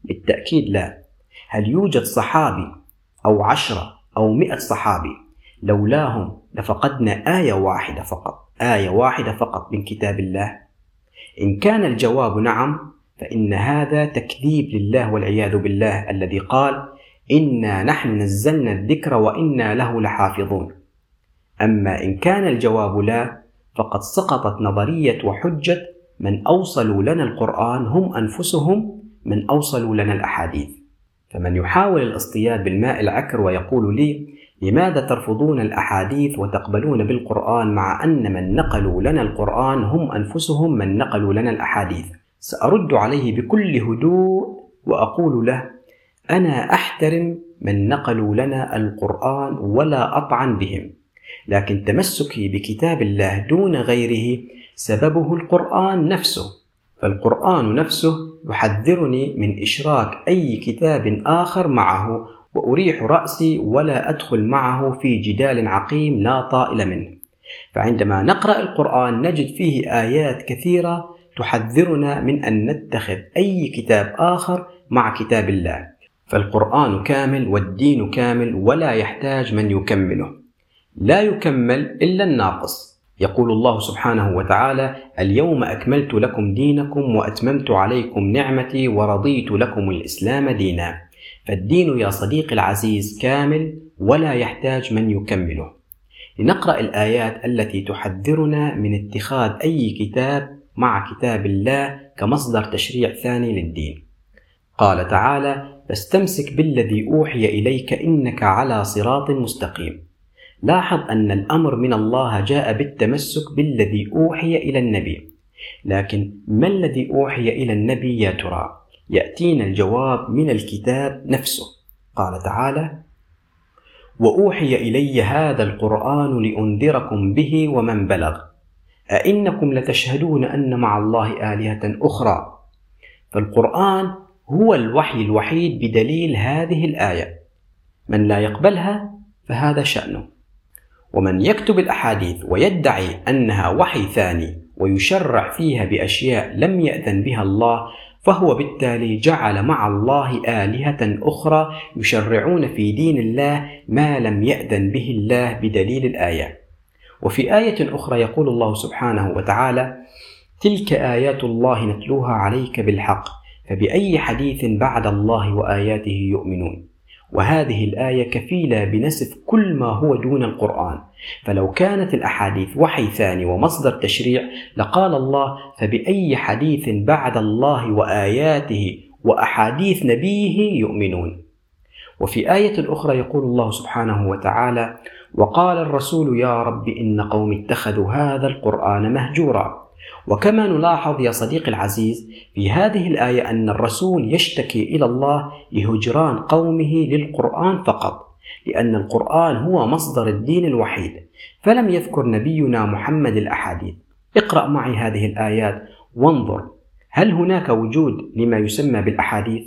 بالتأكيد لا هل يوجد صحابي أو عشرة أو مئة صحابي. لولاهم لفقدنا آية واحدة فقط. آية واحدة فقط من كتاب الله. إن كان الجواب نعم فإن هذا تكذيب لله والعياذ بالله الذي قال إنا نحن نزلنا الذكر وإنا له لحافظون. أما إن كان الجواب لا فقد سقطت نظرية وحجة من أوصلوا لنا القرآن هم أنفسهم من أوصلوا لنا الأحاديث. فمن يحاول الاصطياد بالماء العكر ويقول لي لماذا ترفضون الأحاديث وتقبلون بالقرآن مع أن من نقلوا لنا القرآن هم أنفسهم من نقلوا لنا الأحاديث؟ سأرد عليه بكل هدوء وأقول له أنا أحترم من نقلوا لنا القرآن ولا أطعن بهم لكن تمسكي بكتاب الله دون غيره سببه القرآن نفسه. فالقرآن نفسه يحذرني من إشراك أي كتاب آخر معه وأريح رأسي ولا أدخل معه في جدال عقيم لا طائل منه. فعندما نقرأ القرآن نجد فيه آيات كثيرة تحذرنا من أن نتخذ أي كتاب آخر مع كتاب الله. فالقرآن كامل والدين كامل ولا يحتاج من يكمله. لا يكمل إلا الناقص. يقول الله سبحانه وتعالى اليوم أكملت لكم دينكم وأتممت عليكم نعمتي ورضيت لكم الإسلام دينا. فالدين يا صديقي العزيز كامل ولا يحتاج من يكمله. لنقرأ الآيات التي تحذرنا من اتخاذ أي كتاب مع كتاب الله كمصدر تشريع ثاني للدين. قال تعالى فاستمسك بالذي أوحي إليك إنك على صراط مستقيم. لاحظ أن الأمر من الله جاء بالتمسك بالذي أوحي إلى النبي. لكن ما الذي أوحي إلى النبي يا ترى؟ يأتينا الجواب من الكتاب نفسه. قال تعالى وأوحي إلي هذا القرآن لأنذركم به ومن بلغ. أئنكم لتشهدون أن مع الله آلهة أخرى. فالقرآن هو الوحي الوحيد بدليل هذه الآية. من لا يقبلها فهذا شأنه. ومن يكتب الأحاديث ويدعي أنها وحي ثاني ويشرع فيها بأشياء لم يأذن بها الله فهو بالتالي جعل مع الله آلهة أخرى يشرعون في دين الله ما لم يأذن به الله بدليل الآية. وفي آية أخرى يقول الله سبحانه وتعالى تلك آيات الله نتلوها عليك بالحق فبأي حديث بعد الله وآياته يؤمنون؟ وهذه الآية كفيلة بنسف كل ما هو دون القرآن. فلو كانت الأحاديث وحي ثاني ومصدر تشريع لقال الله فبأي حديث بعد الله وآياته وأحاديث نبيه يؤمنون؟ وفي آية أخرى يقول الله سبحانه وتعالى وقال الرسول يا رب إن قوم اتخذوا هذا القرآن مهجورا. وكما نلاحظ يا صديقي العزيز في هذه الآية أن الرسول يشتكي إلى الله لهجران قومه للقرآن فقط لأن القرآن هو مصدر الدين الوحيد. فلم يذكر نبينا محمد الأحاديث. اقرأ معي هذه الآيات وانظر هل هناك وجود لما يسمى بالأحاديث؟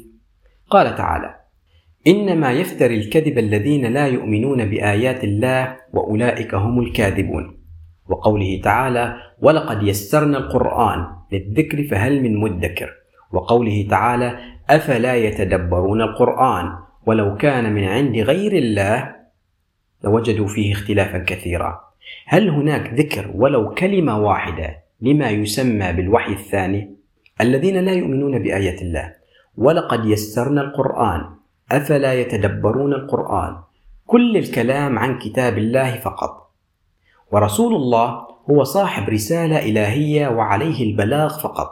قال تعالى إنما يفتري الكذب الذين لا يؤمنون بآيات الله وأولئك هم الكاذبون. وقوله تعالى ولقد يسرنا القرآن للذكر فهل من مدكر وقوله تعالى أفلا يتدبرون القرآن ولو كان من عند غير الله لوجدوا فيه اختلافا كثيرا. هل هناك ذكر ولو كلمة واحدة لما يسمى بالوحي الثاني الذين لا يؤمنون بآيات الله ولقد يسرنا القرآن أفلا يتدبرون القرآن كل الكلام عن كتاب الله فقط ورسول الله هو صاحب رسالة إلهية وعليه البلاغ فقط.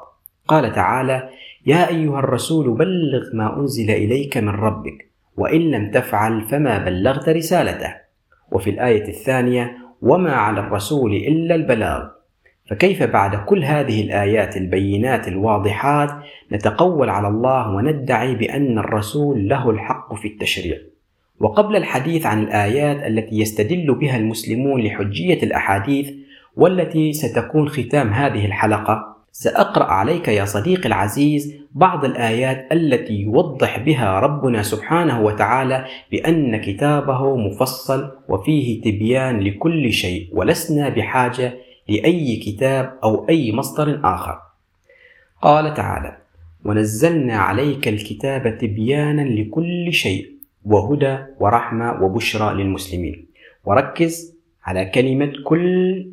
قال تعالى يا أيها الرسول بلغ ما أنزل إليك من ربك وإن لم تفعل فما بلغت رسالته. وفي الآية الثانية وما على الرسول إلا البلاغ. فكيف بعد كل هذه الآيات البينات الواضحات نتقول على الله وندعي بأن الرسول له الحق في التشريع؟ وقبل الحديث عن الآيات التي يستدل بها المسلمون لحجية الأحاديث والتي ستكون ختام هذه الحلقة سأقرأ عليك يا صديقي العزيز بعض الآيات التي يوضح بها ربنا سبحانه وتعالى بأن كتابه مفصل وفيه تبيان لكل شيء ولسنا بحاجة لأي كتاب أو أي مصدر آخر. قال تعالى: ونزلنا عليك الكتاب تبيانا لكل شيء وهدى ورحمة وبشرى للمسلمين. وركز على كلمة كل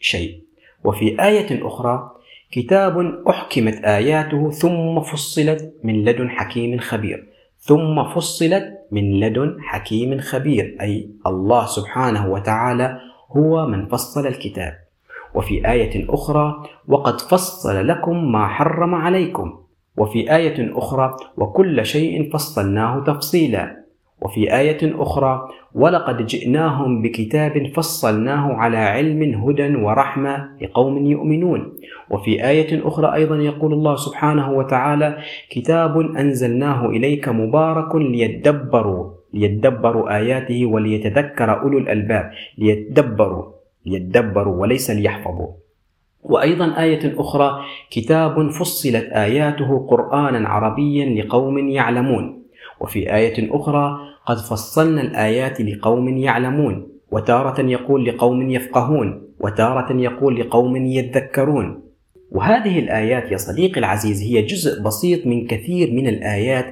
شيء. وفي آية أخرى كتاب أحكمت آياته ثم فصلت من لدن حكيم خبير ثم فصلت من لدن حكيم خبير أي الله سبحانه وتعالى هو من فصل الكتاب وفي آية أخرى وقد فصل لكم ما حرم عليكم وفي آية أخرى وكل شيء فصلناه تفصيلا وفي آية أخرى ولقد جئناهم بكتاب فصلناه على علم هدى ورحمة لقوم يؤمنون. وفي آية أخرى أيضا يقول الله سبحانه وتعالى كتاب أنزلناه إليك مبارك ليدبروا ليدبروا آياته وليتذكر أولو الألباب. ليتدبروا ليدبروا وليس ليحفظوا. وأيضا آية أخرى كتاب فصلت آياته قرآنا عربيا لقوم يعلمون. وفي آية أخرى قد فصلنا الآيات لقوم يعلمون وتارة يقول لقوم يفقهون وتارة يقول لقوم يذكرون. وهذه الآيات يا صديقي العزيز هي جزء بسيط من كثير من الآيات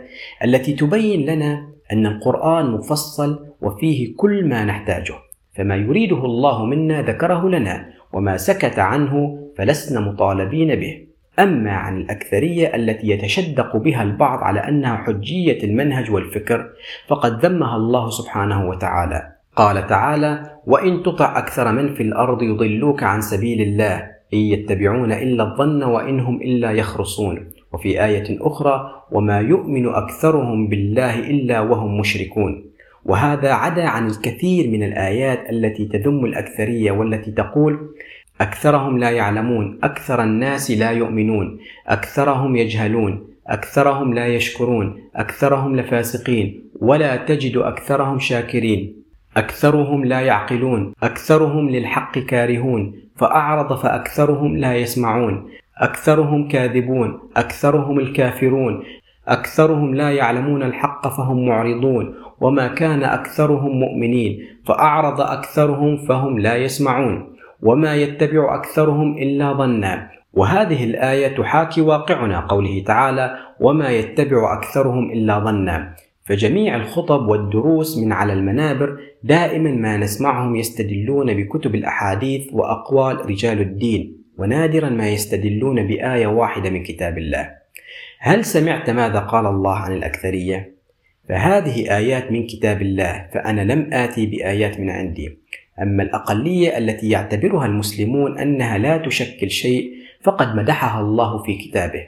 التي تبين لنا أن القرآن مفصل وفيه كل ما نحتاجه. فما يريده الله منا ذكره لنا وما سكت عنه فلسنا مطالبين به. أما عن الأكثرية التي يتشدق بها البعض على أنها حجية المنهج والفكر فقد ذمها الله سبحانه وتعالى. قال تعالى وإن تطع أكثر من في الأرض يضلوك عن سبيل الله إن يتبعون إلا الظن وإن هم إلا يخرصون. وفي آية أخرى وما يؤمن أكثرهم بالله إلا وهم مشركون. وهذا عدا عن الكثير من الآيات التي تذم الأكثرية والتي تقول أكثرهم لا يعلمون أكثر الناس لا يؤمنون أكثرهم يجهلون أكثرهم لا يشكرون أكثرهم لفاسقين ولا تجد أكثرهم شاكرين. أكثرهم لا يعقلون أكثرهم للحق كارهون فأعرض فأكثرهم لا يسمعون. أكثرهم كاذبون أكثرهم الكافرون. أكثرهم لا يعلمون الحق فهم معرضون. وما كان أكثرهم مؤمنين فأعرض أكثرهم فهم لا يسمعون. وما يتبع أكثرهم إلا ظنا. وهذه الآية تحاكي واقعنا قوله تعالى وما يتبع أكثرهم إلا ظنا. فجميع الخطب والدروس من على المنابر دائما ما نسمعهم يستدلون بكتب الأحاديث وأقوال رجال الدين ونادرا ما يستدلون بآية واحدة من كتاب الله. هل سمعت ماذا قال الله عن الأكثرية؟ فهذه آيات من كتاب الله فأنا لم آتي بآيات من عندي. أما الأقلية التي يعتبرها المسلمون أنها لا تشكل شيء فقد مدحها الله في كتابه.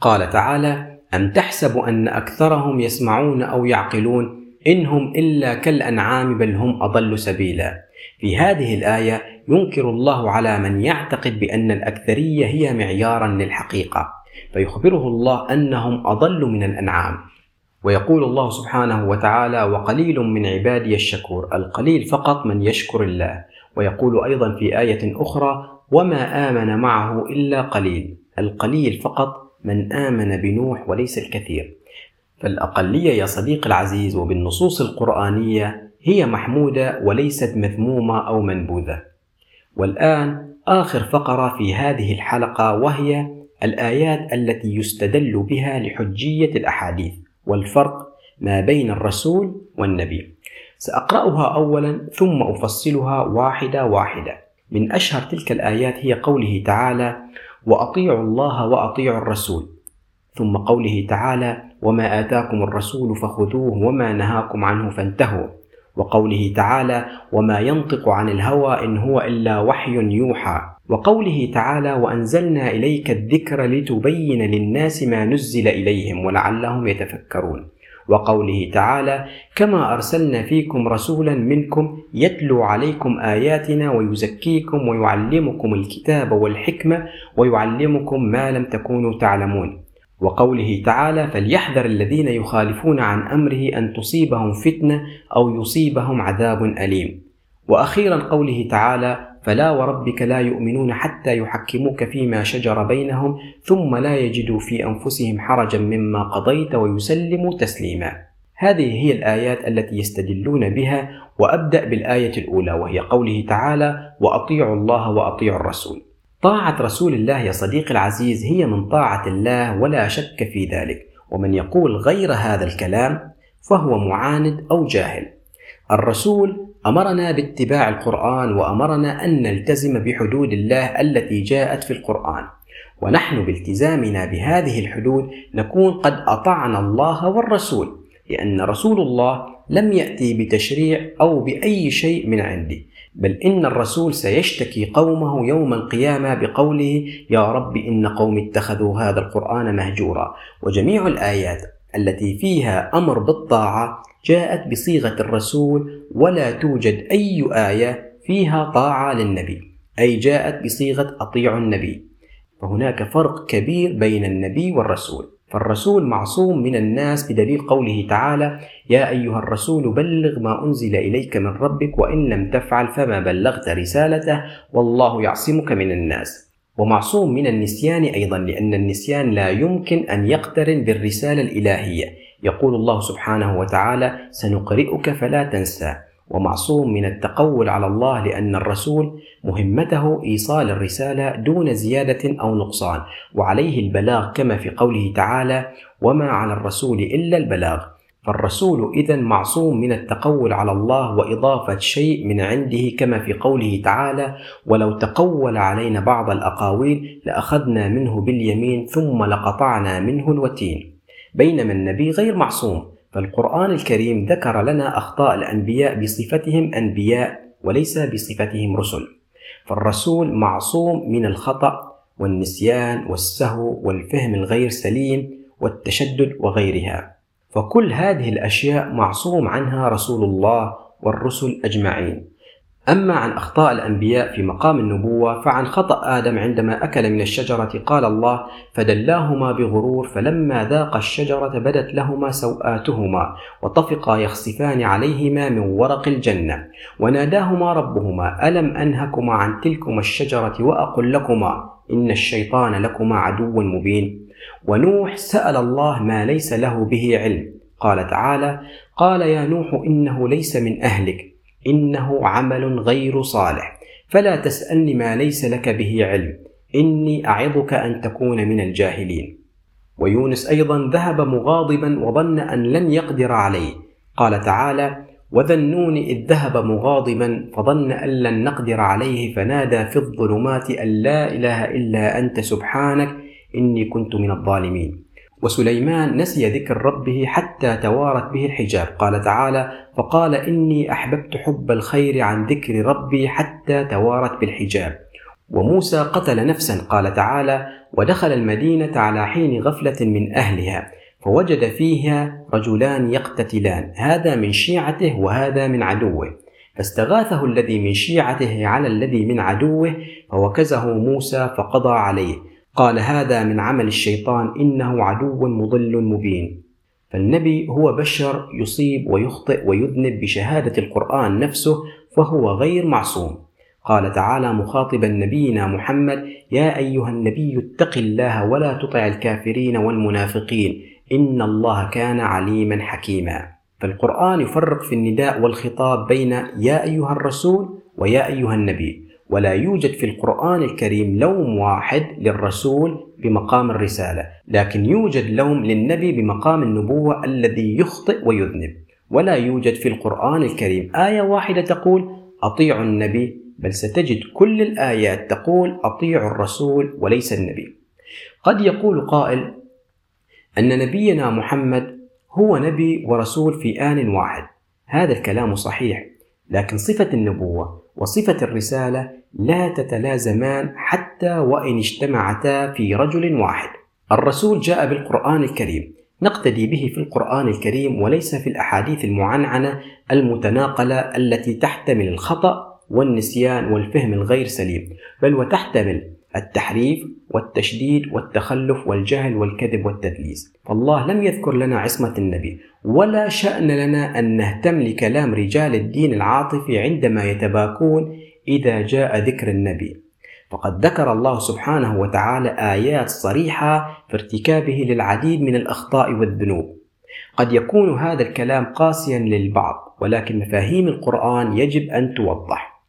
قال تعالى أم تحسب أن أكثرهم يسمعون أو يعقلون؟ إنهم إلا كالأنعام بل هم أضل سبيلا. في هذه الآية ينكر الله على من يعتقد بأن الأكثرية هي معيارا للحقيقة فيخبره الله أنهم أضل من الأنعام. ويقول الله سبحانه وتعالى وقليل من عبادي الشكور القليل فقط من يشكر الله. ويقول أيضا في آية أخرى وما آمن معه إلا قليل. القليل فقط من آمن بنوح وليس الكثير. فالأقلية يا صديقي العزيز وبالنصوص القرآنية هي محمودة وليست مذمومة أو منبوذة. والآن آخر فقرة في هذه الحلقة وهي الآيات التي يستدل بها لحجية الأحاديث. والفرق ما بين الرسول والنبي. سأقرأها أولا ثم أفصلها واحدة واحدة. من أشهر تلك الآيات هي قوله تعالى وأطيعوا الله وأطيعوا الرسول ثم قوله تعالى وما آتاكم الرسول فخذوه وما نهاكم عنه فانتهوا وقوله تعالى وما ينطق عن الهوى إن هو إلا وحي يوحى وقوله تعالى وأنزلنا إليك الذكر لتبين للناس ما نزل إليهم ولعلهم يتفكرون. وقوله تعالى كما أرسلنا فيكم رسولا منكم يتلو عليكم آياتنا ويزكيكم ويعلمكم الكتاب والحكمة ويعلمكم ما لم تكونوا تعلمون. وقوله تعالى فليحذر الذين يخالفون عن أمره أن تصيبهم فتنة أو يصيبهم عذاب أليم. وأخيرا قوله تعالى فلا وربك لا يؤمنون حتى يحكموك فيما شجر بينهم ثم لا يجدوا في أنفسهم حرجا مما قضيت ويسلموا تسليما. هذه هي الآيات التي يستدلون بها وأبدأ بالآية الأولى وهي قوله تعالى وأطيعوا الله وأطيعوا الرسول. طاعة رسول الله يا صديقي العزيز هي من طاعة الله ولا شك في ذلك ومن يقول غير هذا الكلام فهو معاند أو جاهل. الرسول أمرنا باتباع القرآن وأمرنا أن نلتزم بحدود الله التي جاءت في القرآن. ونحن بالتزامنا بهذه الحدود نكون قد أطعنا الله والرسول لأن رسول الله لم يأتي بتشريع أو بأي شيء من عنده. بل إن الرسول سيشتكي قومه يوم القيامة بقوله يا رب إن قوم اتخذوا هذا القرآن مهجورا وجميع الآيات التي فيها أمر بالطاعة جاءت بصيغة الرسول ولا توجد أي آية فيها طاعة للنبي أي جاءت بصيغة أطيعوا النبي. فهناك فرق كبير بين النبي والرسول فالرسول معصوم من الناس بدليل قوله تعالى يا أيها الرسول بلغ ما أنزل إليك من ربك وإن لم تفعل فما بلغت رسالته والله يعصمك من الناس. ومعصوم من النسيان أيضا لأن النسيان لا يمكن أن يقترن بالرسالة الإلهية. يقول الله سبحانه وتعالى سنقرئك فلا تنسى ومعصوم من التقول على الله لأن الرسول مهمته إيصال الرسالة دون زيادة أو نقصان. وعليه البلاغ كما في قوله تعالى وما على الرسول إلا البلاغ فالرسول إذا معصوم من التقول على الله وإضافة شيء من عنده كما في قوله تعالى: ولو تقول علينا بعض الأقاويل لأخذنا منه باليمين ثم لقطعنا منه الوتين. بينما النبي غير معصوم، فالقرآن الكريم ذكر لنا أخطاء الأنبياء بصفتهم أنبياء وليس بصفتهم رسل. فالرسول معصوم من الخطأ والنسيان والسهو والفهم الغير سليم والتشدد وغيرها. فكل هذه الأشياء معصوم عنها رسول الله والرسل أجمعين. أما عن أخطاء الأنبياء في مقام النبوة فعن خطأ آدم عندما أكل من الشجرة قال الله فدلاهما بغرور فلما ذاق الشجرة بدت لهما سوآتهما وطفقا يخصفان عليهما من ورق الجنة. وناداهما ربهما ألم أنهكما عن تلكما الشجرة وأقل لكما؟ إن الشيطان لكما عدو مبين. ونوح سأل الله ما ليس له به علم. قال تعالى قال يا نوح إنه ليس من أهلك إنه عمل غير صالح فلا تسألني ما ليس لك به علم إني أعظك أن تكون من الجاهلين. ويونس أيضا ذهب مغاضبا وظن أن لن يقدر عليه. قال تعالى وذا النون إذ ذهب مغاضبا فظن أن لن نقدر عليه فنادى في الظلمات أن لا إله إلا أنت سبحانك إني كنت من الظالمين. وسليمان نسي ذكر ربه حتى توارت به الحجاب. قال تعالى فقال إني أحببت حب الخير عن ذكر ربي حتى توارت بالحجاب. وموسى قتل نفسا. قال تعالى ودخل المدينة على حين غفلة من أهلها فوجد فيها رجلان يقتتلان. هذا من شيعته وهذا من عدوه. فاستغاثه الذي من شيعته على الذي من عدوه فوكزه موسى فقضى عليه. قال هذا من عمل الشيطان إنه عدو مضل مبين. فالنبي هو بشر يصيب ويخطئ ويذنب بشهادة القرآن نفسه فهو غير معصوم. قال تعالى مخاطبا نبينا محمد يا أيها النبي اتق الله ولا تطع الكافرين والمنافقين إن الله كان عليما حكيما. فالقرآن يفرق في النداء والخطاب بين يا أيها الرسول ويا أيها النبي. ولا يوجد في القرآن الكريم لوم واحد للرسول بمقام الرسالة لكن يوجد لوم للنبي بمقام النبوة الذي يخطئ ويذنب. ولا يوجد في القرآن الكريم آية واحدة تقول أطيعوا النبي بل ستجد كل الآيات تقول أطيعوا الرسول وليس النبي. قد يقول قائل أن نبينا محمد هو نبي ورسول في آن واحد. هذا الكلام صحيح لكن صفة النبوة وصفة الرسالة لا تتلازمان حتى وإن اجتمعتا في رجل واحد. الرسول جاء بالقرآن الكريم. نقتدي به في القرآن الكريم وليس في الأحاديث المعنعنة المتناقلة التي تحتمل الخطأ والنسيان والفهم الغير سليم بل وتحتمل التحريف والتشديد والتخلف والجهل والكذب والتدليس. فالله لم يذكر لنا عصمة النبي ولا شأن لنا أن نهتم لكلام رجال الدين العاطفي عندما يتباكون إذا جاء ذكر النبي. فقد ذكر الله سبحانه وتعالى آيات صريحة في ارتكابه للعديد من الأخطاء والذنوب. قد يكون هذا الكلام قاسيا للبعض ولكن مفاهيم القرآن يجب أن توضح.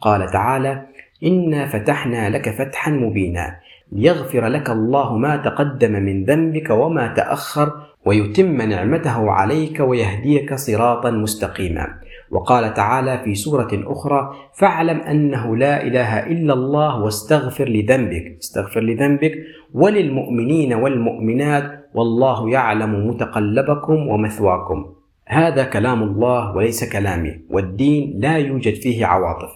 قال تعالى إنا فتحنا لك فتحا مبينا ليغفر لك الله ما تقدم من ذنبك وما تأخر ويتم نعمته عليك ويهديك صراطا مستقيما. وقال تعالى في سورة أخرى فاعلم أنه لا إله إلا الله واستغفر لذنبك. استغفر لذنبك. وللمؤمنين والمؤمنات والله يعلم متقلبكم ومثواكم. هذا كلام الله وليس كلامي والدين لا يوجد فيه عواطف.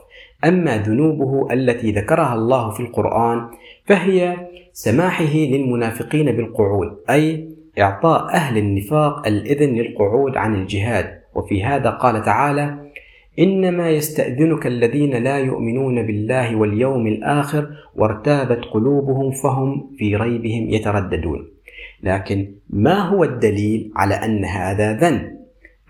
أما ذنوبه التي ذكرها الله في القرآن فهي سماحه للمنافقين بالقعود أي إعطاء أهل النفاق الإذن للقعود عن الجهاد. وفي هذا قال تعالى إنما يستأذنك الذين لا يؤمنون بالله واليوم الآخر وارتابت قلوبهم فهم في ريبهم يترددون. لكن ما هو الدليل على أن هذا ذنب؟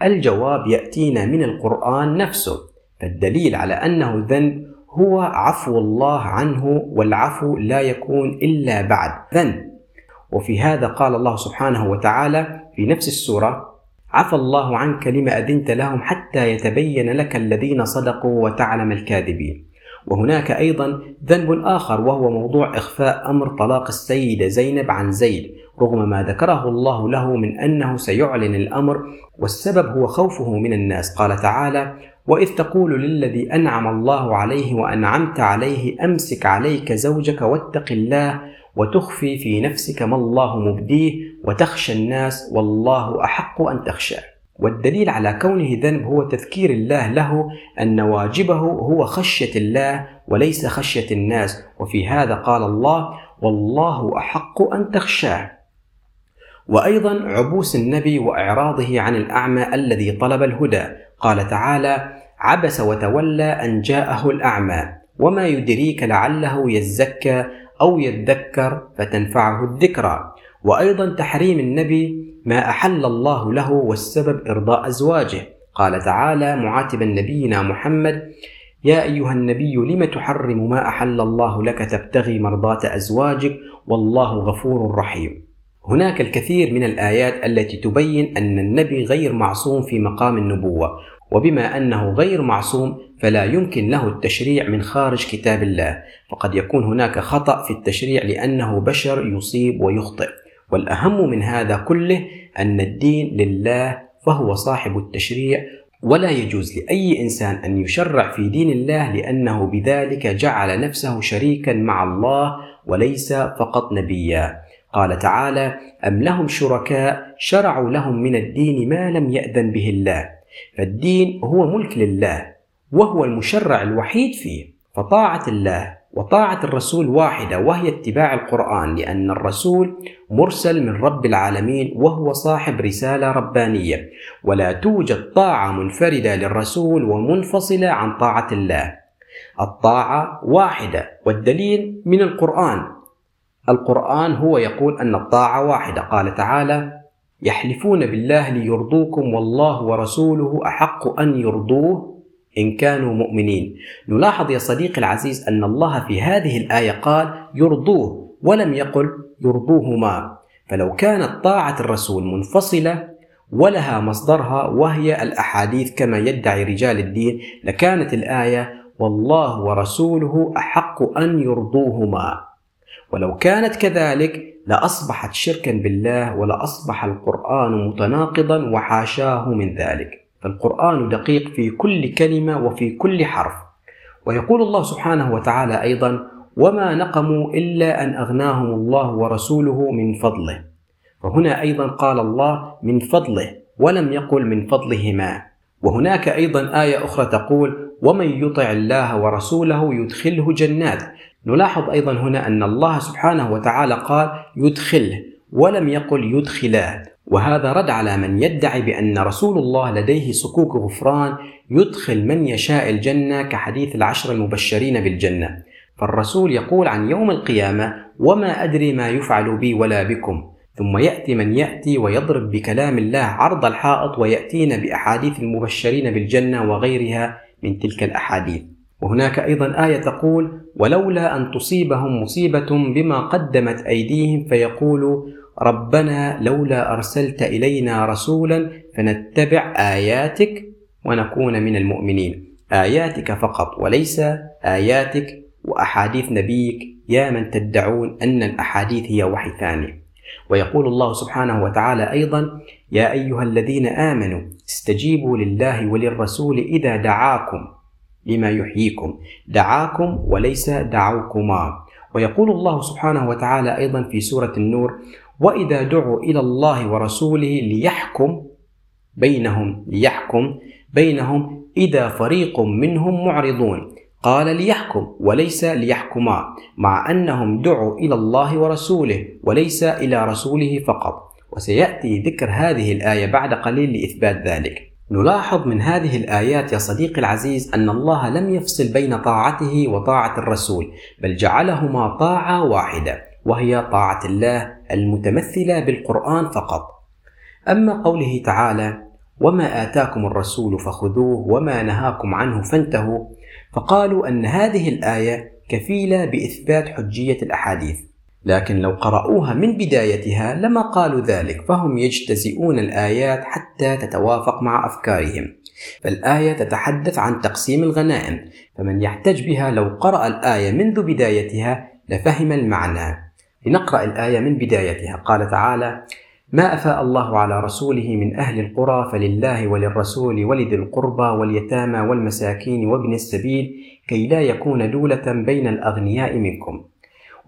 الجواب يأتينا من القرآن نفسه. فالدليل على أنه ذنب هو عفو الله عنه والعفو لا يكون إلا بعد ذنب. وفي هذا قال الله سبحانه وتعالى في نفس السورة عفى الله عنك لما أذنت لهم حتى يتبين لك الذين صدقوا وتعلم الكاذبين. وهناك أيضا ذنب آخر وهو موضوع إخفاء أمر طلاق السيدة زينب عن زيد رغم ما ذكره الله له من أنه سيعلن الأمر والسبب هو خوفه من الناس. قال تعالى وإذ تقول للذي أنعم الله عليه وأنعمت عليه أمسك عليك زوجك واتق الله وتخفي في نفسك ما الله مبديه وتخشى الناس والله أحق أن تخشاه. والدليل على كونه ذنب هو تذكير الله له أن واجبه هو خشية الله وليس خشية الناس. وفي هذا قال الله والله أحق أن تخشاه. وأيضا عبوس النبي وإعراضه عن الأعمى الذي طلب الهدى. قال تعالى عبس وتولى أن جاءه الأعمى. وما يدريك لعله يزكى أو يذكر فتنفعه الذكرى. وأيضا تحريم النبي ما أحل الله له والسبب إرضاء أزواجه. قال تعالى معاتبا نبينا محمد يا أيها النبي لم تحرم ما أحل الله لك تبتغي مرضاة أزواجك؟ والله غفور رحيم. هناك الكثير من الآيات التي تبين أن النبي غير معصوم في مقام النبوة وبما أنه غير معصوم فلا يمكن له التشريع من خارج كتاب الله فقد يكون هناك خطأ في التشريع لأنه بشر يصيب ويخطئ. والأهم من هذا كله أن الدين لله فهو صاحب التشريع ولا يجوز لأي إنسان أن يشرع في دين الله لأنه بذلك جعل نفسه شريكا مع الله وليس فقط نبيا. قال تعالى أم لهم شركاء شرعوا لهم من الدين ما لم يأذن به الله. فالدين هو ملك لله وهو المشرع الوحيد فيه فطاعة الله. وطاعة الرسول واحدة وهي اتباع القرآن لأن الرسول مرسل من رب العالمين وهو صاحب رسالة ربانية. ولا توجد طاعة منفردة للرسول ومنفصلة عن طاعة الله. الطاعة واحدة والدليل من القرآن. القرآن هو يقول أن الطاعة واحدة. قال تعالى يحلفون بالله ليرضوكم والله ورسوله أحق أن يرضوه إن كانوا مؤمنين. نلاحظ يا صديقي العزيز أن الله في هذه الآية قال يرضوه ولم يقل يرضوهما. فلو كانت طاعة الرسول منفصلة ولها مصدرها وهي الأحاديث كما يدعي رجال الدين لكانت الآية والله ورسوله أحق أن يرضوهما ولو كانت كذلك لأصبحت شركا بالله ولأصبح القرآن متناقضا وحاشاه من ذلك فالقرآن دقيق في كل كلمة وفي كل حرف. ويقول الله سبحانه وتعالى أيضا وما نقموا إلا أن أغناهم الله ورسوله من فضله. فهنا أيضا قال الله من فضله ولم يقل من فضلهما. وهناك أيضا آية أخرى تقول ومن يطع الله ورسوله يدخله جنات. نلاحظ أيضا هنا أن الله سبحانه وتعالى قال يدخله. ولم يقل يدخلاه. وهذا رد على من يدعي بأن رسول الله لديه صكوك غفران يدخل من يشاء الجنة كحديث العشر المبشرين بالجنة. فالرسول يقول عن يوم القيامة وما أدري ما يفعل بي ولا بكم. ثم يأتي من يأتي ويضرب بكلام الله عرض الحائط وياتينا بأحاديث المبشرين بالجنة وغيرها من تلك الأحاديث. وهناك أيضا آية تقول ولولا أن تصيبهم مصيبة بما قدمت أيديهم فيقولوا ربنا لولا أرسلت إلينا رسولا فنتبع آياتك ونكون من المؤمنين. آياتك فقط وليس آياتك وأحاديث نبيك. يا من تدعون أن الأحاديث هي وحي ثاني. ويقول الله سبحانه وتعالى أيضا يا أيها الذين آمنوا استجيبوا لله وللرسول إذا دعاكم لما يحييكم. دعاكم وليس دعوكما. ويقول الله سبحانه وتعالى أيضا في سورة النور وإذا دعوا إلى الله ورسوله ليحكم بينهم ليحكم بينهم إذا فريق منهم معرضون. قال ليحكم وليس ليحكما مع أنهم دعوا إلى الله ورسوله وليس إلى رسوله فقط. وسيأتي ذكر هذه الآية بعد قليل لإثبات ذلك. نلاحظ من هذه الآيات يا صديقي العزيز أن الله لم يفصل بين طاعته وطاعة الرسول بل جعلهما طاعة واحدة وهي طاعة الله المتمثلة بالقرآن فقط. أما قوله تعالى وما آتاكم الرسول فخذوه وما نهاكم عنه فانتهوا فقالوا أن هذه الآية كفيلة بإثبات حجية الأحاديث. لكن لو قرأوها من بدايتها لما قالوا ذلك فهم يجتزئون الآيات حتى تتوافق مع أفكارهم. فالآية تتحدث عن تقسيم الغنائم فمن يحتج بها لو قرأ الآية منذ بدايتها لفهم المعنى. لنقرأ الآية من بدايتها. قال تعالى ما أفاء الله على رسوله من أهل القرى فلله وللرسول ولذي القربى واليتامى والمساكين وابن السبيل كي لا يكون دولة بين الأغنياء منكم.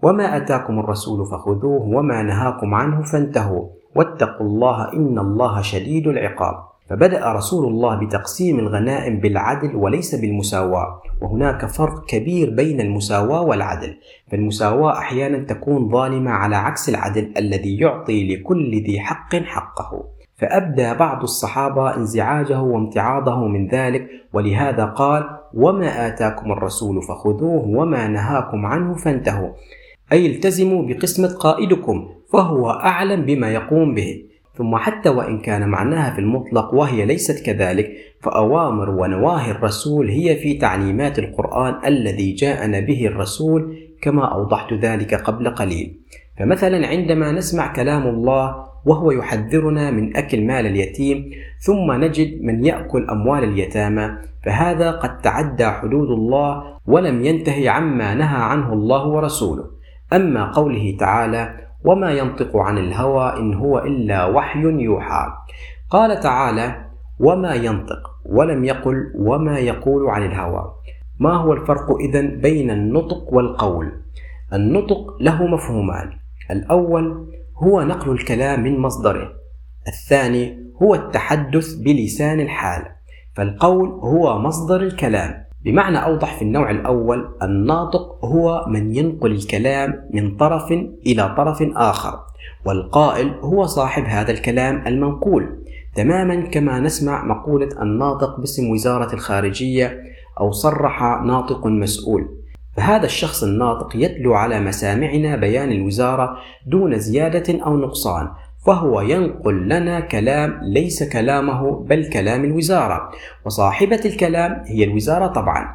وما أتاكم الرسول فخذوه وما نهاكم عنه فانتهوا. واتقوا الله إن الله شديد العقاب. فبدأ رسول الله بتقسيم الغنائم بالعدل وليس بالمساواة. وهناك فرق كبير بين المساواة والعدل. فالمساواة أحيانا تكون ظالمة على عكس العدل الذي يعطي لكل ذي حق حقه. فأبدى بعض الصحابة انزعاجه وامتعاضه من ذلك ولهذا قال وما آتاكم الرسول فخذوه وما نهاكم عنه فانتهوا. أي التزموا بقسمة قائدكم فهو أعلم بما يقوم به. ثم حتى وإن كان معناها في المطلق وهي ليست كذلك فأوامر ونواهي الرسول هي في تعليمات القرآن الذي جاءنا به الرسول كما أوضحت ذلك قبل قليل. فمثلا عندما نسمع كلام الله وهو يحذرنا من أكل مال اليتيم ثم نجد من يأكل أموال اليتامى فهذا قد تعدى حدود الله ولم ينتهي عما نهى عنه الله ورسوله. أما قوله تعالى وما ينطق عن الهوى إن هو إلا وحي يوحى. قال تعالى وما ينطق ولم يقل وما يقول عن الهوى. ما هو الفرق إذن بين النطق والقول؟ النطق له مفهومان. الأول هو نقل الكلام من مصدره. الثاني هو التحدث بلسان الحال. فالقول هو مصدر الكلام. بمعنى أوضح في النوع الأول الناطق هو من ينقل الكلام من طرف إلى طرف آخر والقائل هو صاحب هذا الكلام المنقول. تماما كما نسمع مقولة الناطق باسم وزارة الخارجية أو صرح ناطق مسؤول. فهذا الشخص الناطق يتلو على مسامعنا بيان الوزارة دون زيادة أو نقصان فهو ينقل لنا كلام ليس كلامه بل كلام الوزارة. وصاحبة الكلام هي الوزارة طبعا.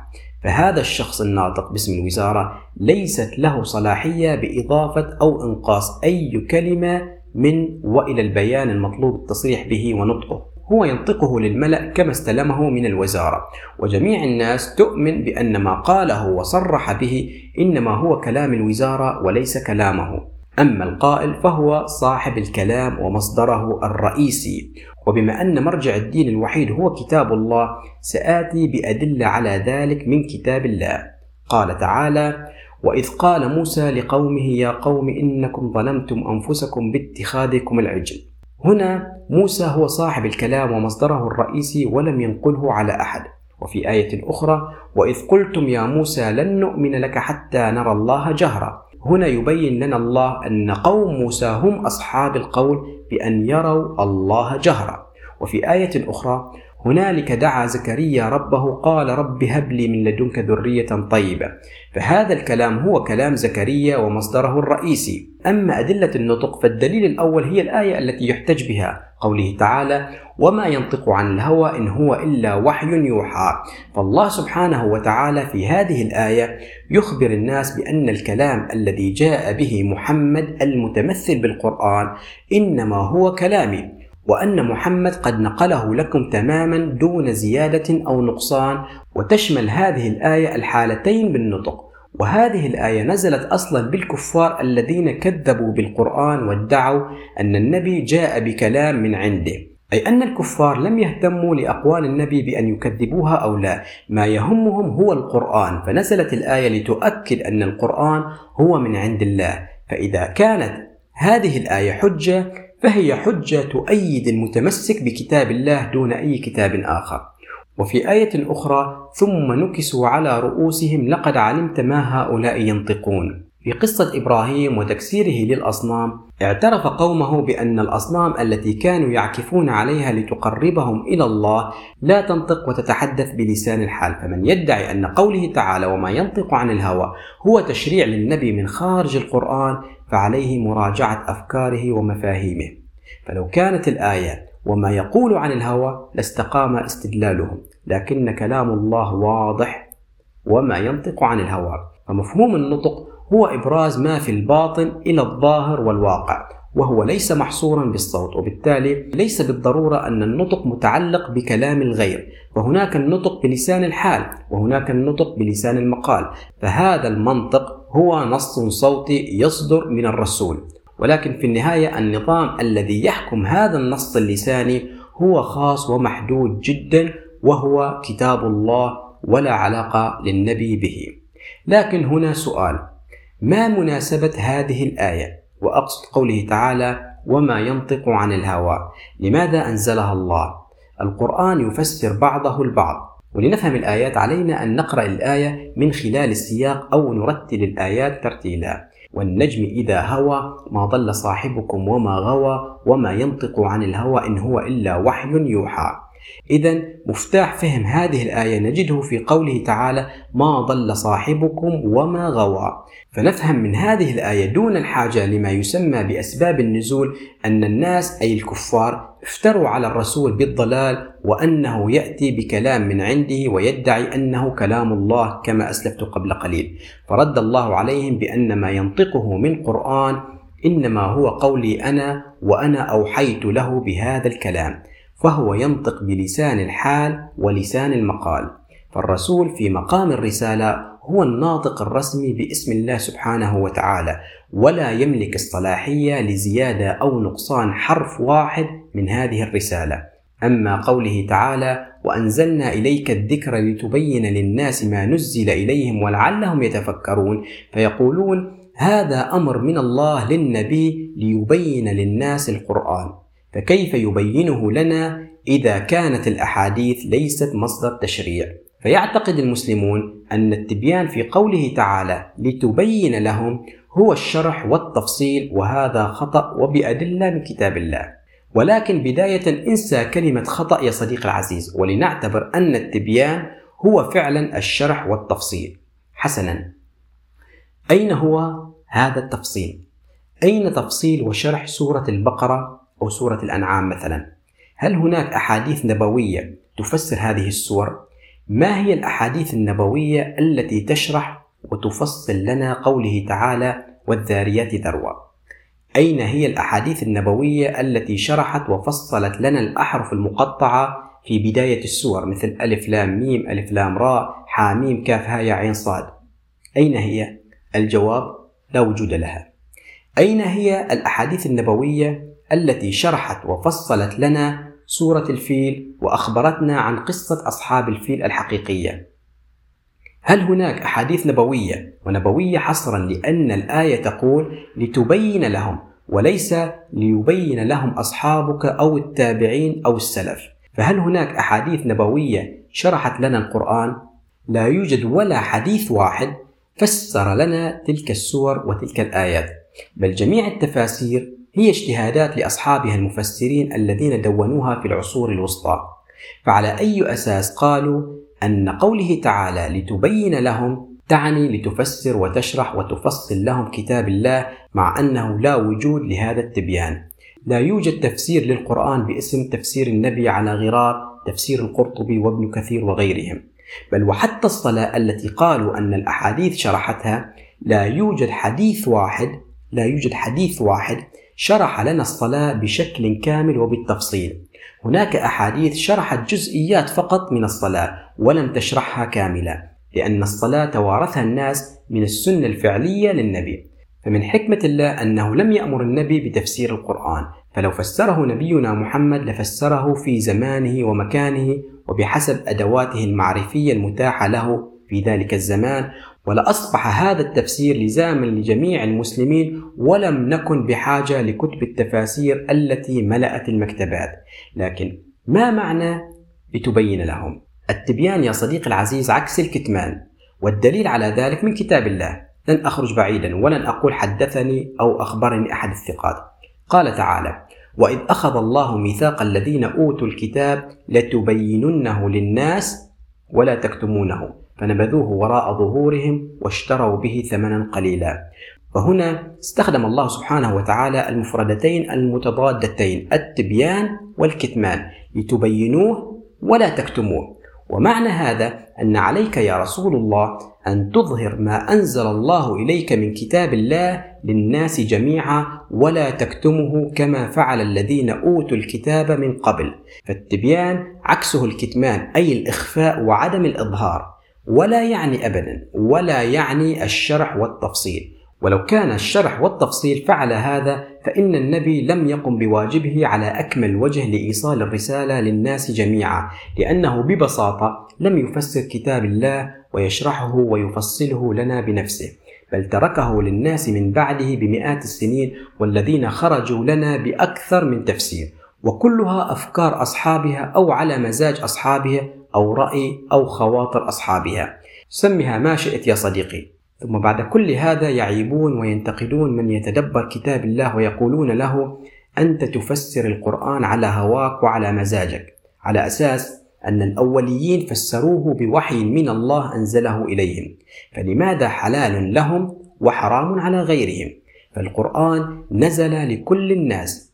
فهذا الشخص الناطق باسم الوزارة ليست له صلاحية بإضافة أو إنقاص أي كلمة من وإلى البيان المطلوب التصريح به ونطقه. هو ينطقه للملأ كما استلمه من الوزارة. وجميع الناس تؤمن بأن ما قاله وصرح به إنما هو كلام الوزارة وليس كلامه. أما القائل فهو صاحب الكلام ومصدره الرئيسي. وبما أن مرجع الدين الوحيد هو كتاب الله سآتي بأدلة على ذلك من كتاب الله. قال تعالى وإذ قال موسى لقومه يا قوم إنكم ظلمتم أنفسكم باتخاذكم العجل. هنا موسى هو صاحب الكلام ومصدره الرئيسي ولم ينقله على أحد. وفي آية أخرى وإذ قلتم يا موسى لن نؤمن لك حتى نرى الله جهرا. هنا يبين لنا الله أن قوم موسى هم أصحاب القول بأن يروا الله جهرا. وفي آية أخرى هنالك دعا زكريا ربه قال رب هب لي من لدنك ذرية طيبة. فهذا الكلام هو كلام زكريا ومصدره الرئيسي. أما أدلة النطق فالدليل الأول هي الآية التي يحتج بها قوله تعالى وما ينطق عن الهوى إن هو إلا وحي يوحى فالله سبحانه وتعالى في هذه الآية يخبر الناس بأن الكلام الذي جاء به محمد المتمثل بالقرآن إنما هو كلامي. وأن محمد قد نقله لكم تماما دون زيادة أو نقصان وتشمل هذه الآية الحالتين بالنطق. وهذه الآية نزلت أصلا بالكفار الذين كذبوا بالقرآن وادعوا أن النبي جاء بكلام من عنده. أي أن الكفار لم يهتموا لأقوال النبي بأن يكذبوها أو لا. ما يهمهم هو القرآن. فنزلت الآية لتؤكد أن القرآن هو من عند الله. فإذا كانت هذه الآية حجة فهي حجة تؤيد المتمسك بكتاب الله دون أي كتاب آخر. وفي آية أخرى ثم نكسوا على رؤوسهم لقد علمت ما هؤلاء ينطقون في قصة إبراهيم وتكسيره للأصنام اعترف قومه بأن الأصنام التي كانوا يعكفون عليها لتقربهم إلى الله لا تنطق وتتحدث بلسان الحال. فمن يدعي أن قوله تعالى وما ينطق عن الهوى هو تشريع للنبي من خارج القرآن فعليه مراجعة أفكاره ومفاهيمه. فلو كانت الآية وما يقول عن الهوى لاستقام استدلالهم لكن كلام الله واضح وما ينطق عن الهوى. فمفهوم النطق هو إبراز ما في الباطن إلى الظاهر والواقع وهو ليس محصورا بالصوت وبالتالي ليس بالضرورة أن النطق متعلق بكلام الغير. فهناك النطق بلسان الحال وهناك النطق بلسان المقال. فهذا المنطق هو نص صوتي يصدر من الرسول. ولكن في النهاية النظام الذي يحكم هذا النص اللساني هو خاص ومحدود جدا وهو كتاب الله ولا علاقة للنبي به. لكن هنا سؤال ما مناسبة هذه الآية؟ وأقصد قوله تعالى وما ينطق عن الهوى لماذا أنزلها الله؟ القرآن يفسر بعضه البعض. ولنفهم الآيات علينا أن نقرأ الآية من خلال السياق أو نرتل الآيات ترتيلا. والنجم إذا هوى ما ضل صاحبكم وما غوى وما ينطق عن الهوى إن هو إلا وحي يوحى. إذا مفتاح فهم هذه الآية نجده في قوله تعالى ما ضل صاحبكم وما غوى فنفهم من هذه الآية دون الحاجة لما يسمى بأسباب النزول أن الناس أي الكفار افتروا على الرسول بالضلال وأنه يأتي بكلام من عنده ويدعي أنه كلام الله كما أسلفت قبل قليل. فرد الله عليهم بأن ما ينطقه من قرآن إنما هو قولي أنا وأنا أوحيت له بهذا الكلام. فهو ينطق بلسان الحال ولسان المقال. فالرسول في مقام الرسالة هو الناطق الرسمي باسم الله سبحانه وتعالى ولا يملك الصلاحية لزيادة أو نقصان حرف واحد من هذه الرسالة. أما قوله تعالى وأنزلنا إليك الذكر لتبين للناس ما نزل إليهم ولعلهم يتفكرون فيقولون هذا أمر من الله للنبي ليبين للناس القرآن فكيف يبينه لنا إذا كانت الأحاديث ليست مصدر تشريع؟ فيعتقد المسلمون أن التبيان في قوله تعالى لتبين لهم هو الشرح والتفصيل وهذا خطأ وبأدلة من كتاب الله. ولكن بداية انسى كلمة خطأ يا صديقي العزيز ولنعتبر أن التبيان هو فعلا الشرح والتفصيل. حسنا. أين هو هذا التفصيل؟ أين تفصيل وشرح سورة البقرة؟ أو سورة الأنعام مثلا؟ هل هناك أحاديث نبوية تفسر هذه السور؟ ما هي الأحاديث النبوية التي تشرح وتفصل لنا قوله تعالى والذاريات ذروة؟ أين هي الأحاديث النبوية التي شرحت وفصلت لنا الأحرف المقطعة في بداية السور مثل ألف لام ميم ألف لام راء حاميم كاف ها يا عين صاد أين هي؟ الجواب لا وجود لها أين هي الأحاديث النبوية التي شرحت وفصلت لنا سورة الفيل وأخبرتنا عن قصة أصحاب الفيل الحقيقية. هل هناك أحاديث نبوية ونبوية حصرا لأن الآية تقول لتبين لهم وليس ليبين لهم أصحابك أو التابعين أو السلف؟ فهل هناك أحاديث نبوية شرحت لنا القرآن؟ لا يوجد ولا حديث واحد فسر لنا تلك السور وتلك الآيات. بل جميع التفاسير هي اجتهادات لأصحابها المفسرين الذين دونوها في العصور الوسطى. فعلى أي أساس قالوا أن قوله تعالى لتبين لهم تعني لتفسر وتشرح وتفصل لهم كتاب الله مع أنه لا وجود لهذا التبيان. لا يوجد تفسير للقرآن باسم تفسير النبي على غرار تفسير القرطبي وابن كثير وغيرهم. بل وحتى الصلاة التي قالوا أن الأحاديث شرحتها لا يوجد حديث واحد لا يوجد حديث واحد شرح لنا الصلاة بشكل كامل وبالتفصيل. هناك أحاديث شرحت جزئيات فقط من الصلاة ولم تشرحها كاملة لأن الصلاة توارثها الناس من السنة الفعلية للنبي. فمن حكمة الله أنه لم يأمر النبي بتفسير القرآن فلو فسره نبينا محمد لفسره في زمانه ومكانه وبحسب أدواته المعرفية المتاحة له في ذلك الزمان ولأصبح هذا التفسير لزاما لجميع المسلمين ولم نكن بحاجة لكتب التفاسير التي ملأت المكتبات. لكن ما معنى لتبين لهم؟ التبيان يا صديقي العزيز عكس الكتمان والدليل على ذلك من كتاب الله. لن أخرج بعيدا ولن أقول حدثني أو أخبرني أحد الثقات. قال تعالى وإذ أخذ الله ميثاق الذين أوتوا الكتاب لتبيننه للناس ولا تكتمونه. فنبذوه وراء ظهورهم واشتروا به ثمنا قليلا. فهنا استخدم الله سبحانه وتعالى المفردتين المتضادتين التبيان والكتمان لتبينوه ولا تكتموه. ومعنى هذا أن عليك يا رسول الله أن تظهر ما أنزل الله إليك من كتاب الله للناس جميعا ولا تكتمه كما فعل الذين أوتوا الكتاب من قبل. فالتبيان عكسه الكتمان أي الإخفاء وعدم الإظهار. ولا يعني ابدا ولا يعني الشرح والتفصيل. ولو كان الشرح والتفصيل فعل هذا فإن النبي لم يقم بواجبه على أكمل وجه لإيصال الرسالة للناس جميعا لأنه ببساطة لم يفسر كتاب الله ويشرحه ويفصله لنا بنفسه بل تركه للناس من بعده بمئات السنين والذين خرجوا لنا بأكثر من تفسير. وكلها أفكار أصحابها أو على مزاج أصحابها أو رأي أو خواطر أصحابها. سمها ما شئت يا صديقي. ثم بعد كل هذا يعيبون وينتقدون من يتدبر كتاب الله ويقولون له أنت تفسر القرآن على هواك وعلى مزاجك على أساس أن الأوليين فسروه بوحي من الله أنزله إليهم. فلماذا حلال لهم وحرام على غيرهم؟ فالقرآن نزل لكل الناس.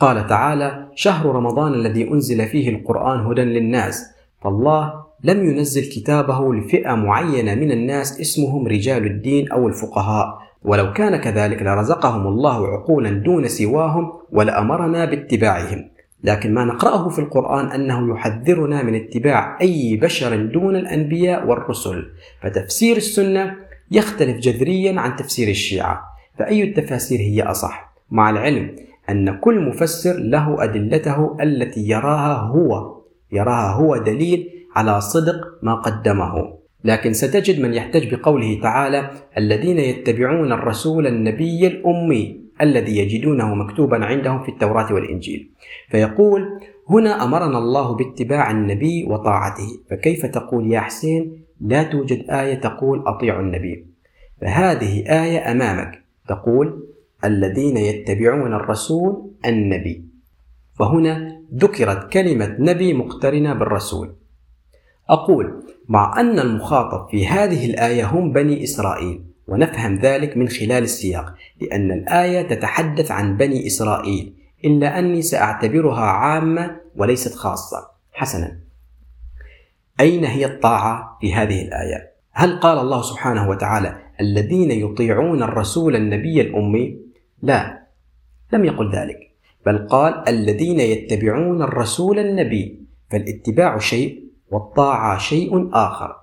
قال تعالى شهر رمضان الذي أنزل فيه القرآن هدى للناس. فالله لم ينزل كتابه لفئة معينة من الناس اسمهم رجال الدين أو الفقهاء. ولو كان كذلك لرزقهم الله عقولا دون سواهم ولأمرنا باتباعهم. لكن ما نقرأه في القرآن أنه يحذرنا من اتباع أي بشر دون الأنبياء والرسل. فتفسير السنة يختلف جذريا عن تفسير الشيعة. فأي التفاسير هي أصح؟ مع العلم أن كل مفسر له أدلته التي يراها هو. يراها هو دليل على صدق ما قدمه. لكن ستجد من يحتج بقوله تعالى الذين يتبعون الرسول النبي الأمي الذي يجدونه مكتوبا عندهم في التوراة والإنجيل. فيقول هنا أمرنا الله باتباع النبي وطاعته. فكيف تقول يا حسين لا توجد آية تقول أطيعوا النبي. فهذه آية أمامك. تقول الذين يتبعون الرسول النبي. فهنا ذكرت كلمة نبي مقترنة بالرسول. أقول مع أن المخاطب في هذه الآية هم بني إسرائيل ونفهم ذلك من خلال السياق لأن الآية تتحدث عن بني إسرائيل. إلا أني سأعتبرها عامة وليست خاصة. حسنا. أين هي الطاعة في هذه الآية؟ هل قال الله سبحانه وتعالى الذين يطيعون الرسول النبي الأمي؟ لا. لم يقل ذلك. بل قال الذين يتبعون الرسول النبي فالاتباع شيء والطاعة شيء آخر.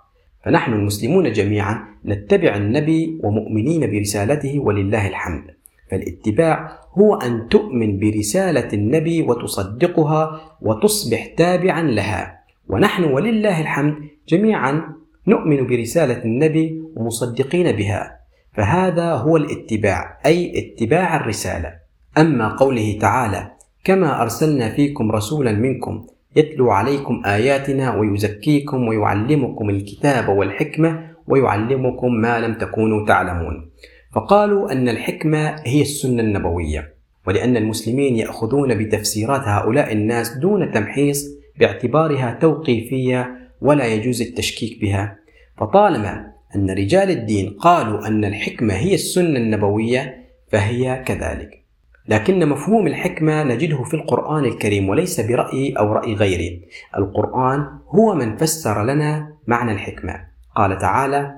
فنحن المسلمون جميعا نتبع النبي ومؤمنين برسالته ولله الحمد. فالاتباع هو أن تؤمن برسالة النبي وتصدقها وتصبح تابعا لها. ونحن ولله الحمد جميعا نؤمن برسالة النبي ومصدقين بها. فهذا هو الاتباع أي اتباع الرسالة. أما قوله تعالى كما أرسلنا فيكم رسولا منكم يتلو عليكم آياتنا ويزكيكم ويعلمكم الكتاب والحكمة ويعلمكم ما لم تكونوا تعلمون. فقالوا أن الحكمة هي السنة النبوية ولأن المسلمين يأخذون بتفسيرات هؤلاء الناس دون تمحيص باعتبارها توقيفية ولا يجوز التشكيك بها. فطالما أن رجال الدين قالوا أن الحكمة هي السنة النبوية فهي كذلك. لكن مفهوم الحكمة نجده في القرآن الكريم وليس برايي أو رأي غيري القرآن هو من فسر لنا معنى الحكمة. قال تعالى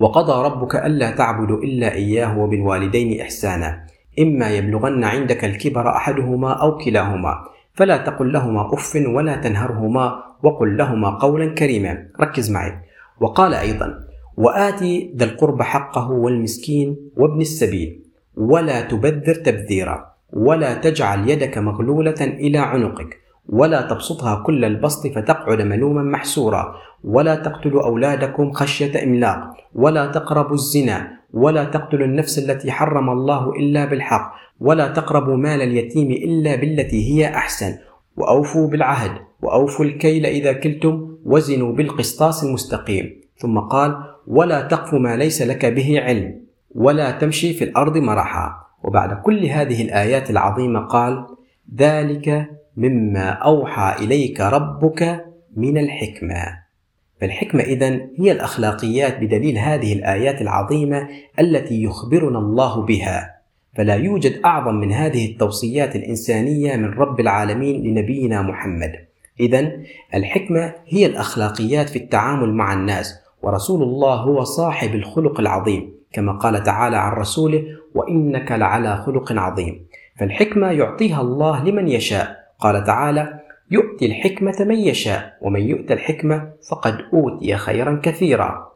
وقضى ربك ألا تعبدوا إلا إياه وبالوالدين إحسانا. إما يبلغن عندك الكبر أحدهما أو كلاهما. فلا تقل لهما أف ولا تنهرهما وقل لهما قولا كريما. ركز معي. وقال أيضا وآتي ذا القرب حقه والمسكين وابن السبيل. ولا تبذر تبذيرا ولا تجعل يدك مغلولة إلى عنقك ولا تبسطها كل البسط فتقعد ملوما محسورا ولا تقتلوا أولادكم خشية إملاق ولا تقربوا الزنا ولا تقتلوا النفس التي حرم الله إلا بالحق ولا تقربوا مال اليتيم إلا بالتي هي أحسن. وأوفوا بالعهد وأوفوا الكيل إذا كلتم وزنوا بالقسطاس المستقيم. ثم قال ولا تقف ما ليس لك به علم. ولا تمشي في الأرض مرحا. وبعد كل هذه الآيات العظيمة قال ذلك مما أوحى إليك ربك من الحكمة. فالحكمة إذن هي الأخلاقيات بدليل هذه الآيات العظيمة التي يخبرنا الله بها. فلا يوجد أعظم من هذه التوصيات الإنسانية من رب العالمين لنبينا محمد. إذا الحكمة هي الأخلاقيات في التعامل مع الناس ورسول الله هو صاحب الخلق العظيم. كما قال تعالى عن رسوله وإنك لعلى خلق عظيم. فالحكمة يعطيها الله لمن يشاء. قال تعالى يؤتي الحكمة من يشاء ومن يؤت الحكمة فقد أوتي خيرا كثيرا.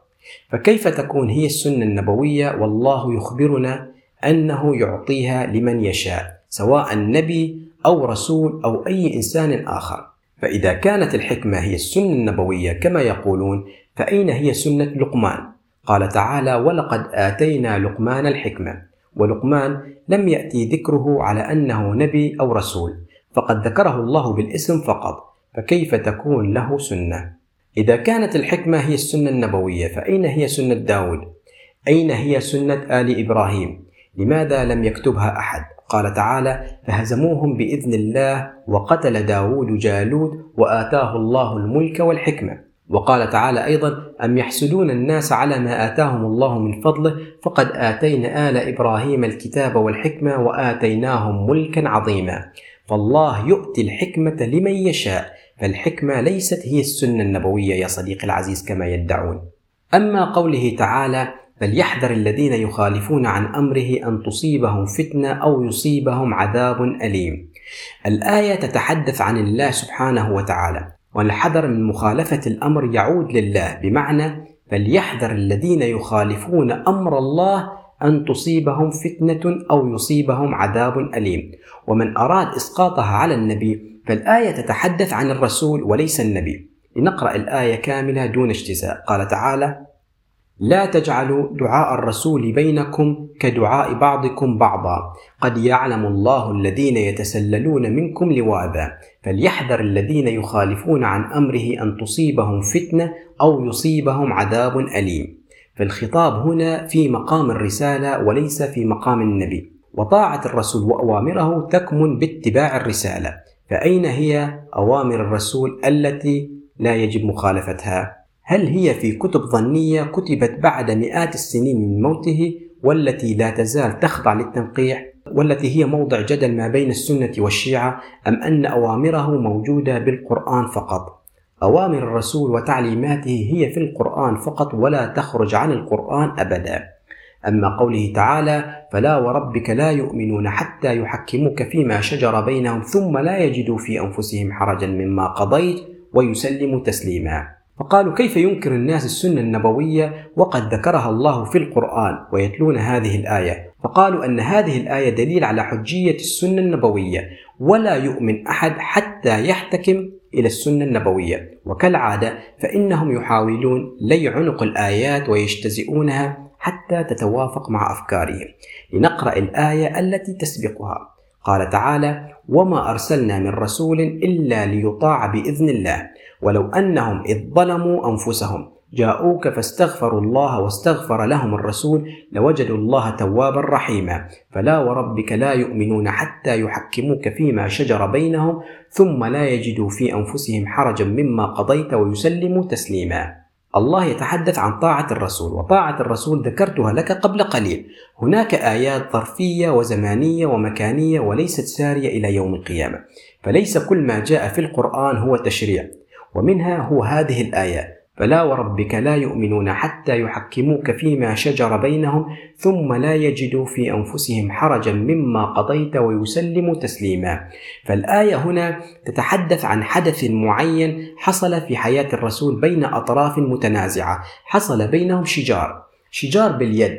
فكيف تكون هي السنة النبوية؟ والله يخبرنا أنه يعطيها لمن يشاء سواء نبي أو رسول أو أي إنسان آخر. فإذا كانت الحكمة هي السنة النبوية كما يقولون فأين هي سنة لقمان؟ قال تعالى ولقد آتينا لقمان الحكمة ولقمان لم يأتي ذكره على أنه نبي أو رسول فقد ذكره الله بالاسم فقط فكيف تكون له سنة؟ إذا كانت الحكمة هي السنة النبوية فأين هي سنة داود؟ أين هي سنة آل إبراهيم؟ لماذا لم يكتبها أحد؟ قال تعالى فهزموهم بإذن الله وقتل داود جالود وآتاه الله الملك والحكمة. وقال تعالى أيضا أم يحسدون الناس على ما آتاهم الله من فضله فقد آتينا آل إبراهيم الكتاب والحكمة وآتيناهم ملكا عظيما. فالله يؤتي الحكمة لمن يشاء فالحكمة ليست هي السنة النبوية يا صديقي العزيز كما يدعون. أما قوله تعالى فليحذر الذين يخالفون عن أمره أن تصيبهم فتنة أو يصيبهم عذاب أليم. الآية تتحدث عن الله سبحانه وتعالى. والحذر من مخالفة الأمر يعود لله. بمعنى فليحذر الذين يخالفون أمر الله أن تصيبهم فتنة أو يصيبهم عذاب أليم. ومن أراد إسقاطها على النبي فالآية تتحدث عن الرسول وليس النبي. لنقرأ الآية كاملة دون اجتزاء. قال تعالى لا تجعلوا دعاء الرسول بينكم كدعاء بعضكم بعضا. قد يعلم الله الذين يتسللون منكم لواذا فليحذر الذين يخالفون عن أمره أن تصيبهم فتنة أو يصيبهم عذاب أليم. فالخطاب هنا في مقام الرسالة وليس في مقام النبي. وطاعة الرسول وأوامره تكمن باتباع الرسالة. فأين هي أوامر الرسول التي لا يجب مخالفتها؟ هل هي في كتب ظنية كتبت بعد مئات السنين من موته والتي لا تزال تخضع للتنقيح والتي هي موضع جدل ما بين السنة والشيعة أم أن أوامره موجودة بالقرآن فقط؟ أوامر الرسول وتعليماته هي في القرآن فقط ولا تخرج عن القرآن أبدا. أما قوله تعالى فلا وربك لا يؤمنون حتى يحكموك فيما شجر بينهم ثم لا يجدوا في أنفسهم حرجا مما قضيت ويسلموا تسليما. فقالوا كيف ينكر الناس السنة النبوية وقد ذكرها الله في القرآن ويتلون هذه الآية؟ فقالوا أن هذه الآية دليل على حجية السنة النبوية ولا يؤمن أحد حتى يحتكم إلى السنة النبوية. وكالعادة فإنهم يحاولون لي عنق الآيات ويجتزئونها حتى تتوافق مع أفكارهم. لنقرأ الآية التي تسبقها. قال تعالى وما أرسلنا من رسول إلا ليطاع بإذن الله. ولو أنهم إذ ظلموا أنفسهم جاءوك فاستغفروا الله واستغفر لهم الرسول لوجدوا الله توابا رحيما. فلا وربك لا يؤمنون حتى يحكموك فيما شجر بينهم ثم لا يجدوا في أنفسهم حرجا مما قضيت ويسلموا تسليما. الله يتحدث عن طاعة الرسول وطاعة الرسول ذكرتها لك قبل قليل. هناك آيات ظرفية وزمانية ومكانية وليست سارية إلى يوم القيامة. فليس كل ما جاء في القرآن هو تشريع. ومنها هو هذه الآيات فلا وربك لا يؤمنون حتى يحكموك فيما شجر بينهم ثم لا يجدوا في أنفسهم حرجا مما قضيت ويسلموا تسليما. فالآية هنا تتحدث عن حدث معين حصل في حياة الرسول بين أطراف متنازعة، حصل بينهم شجار، شجار باليد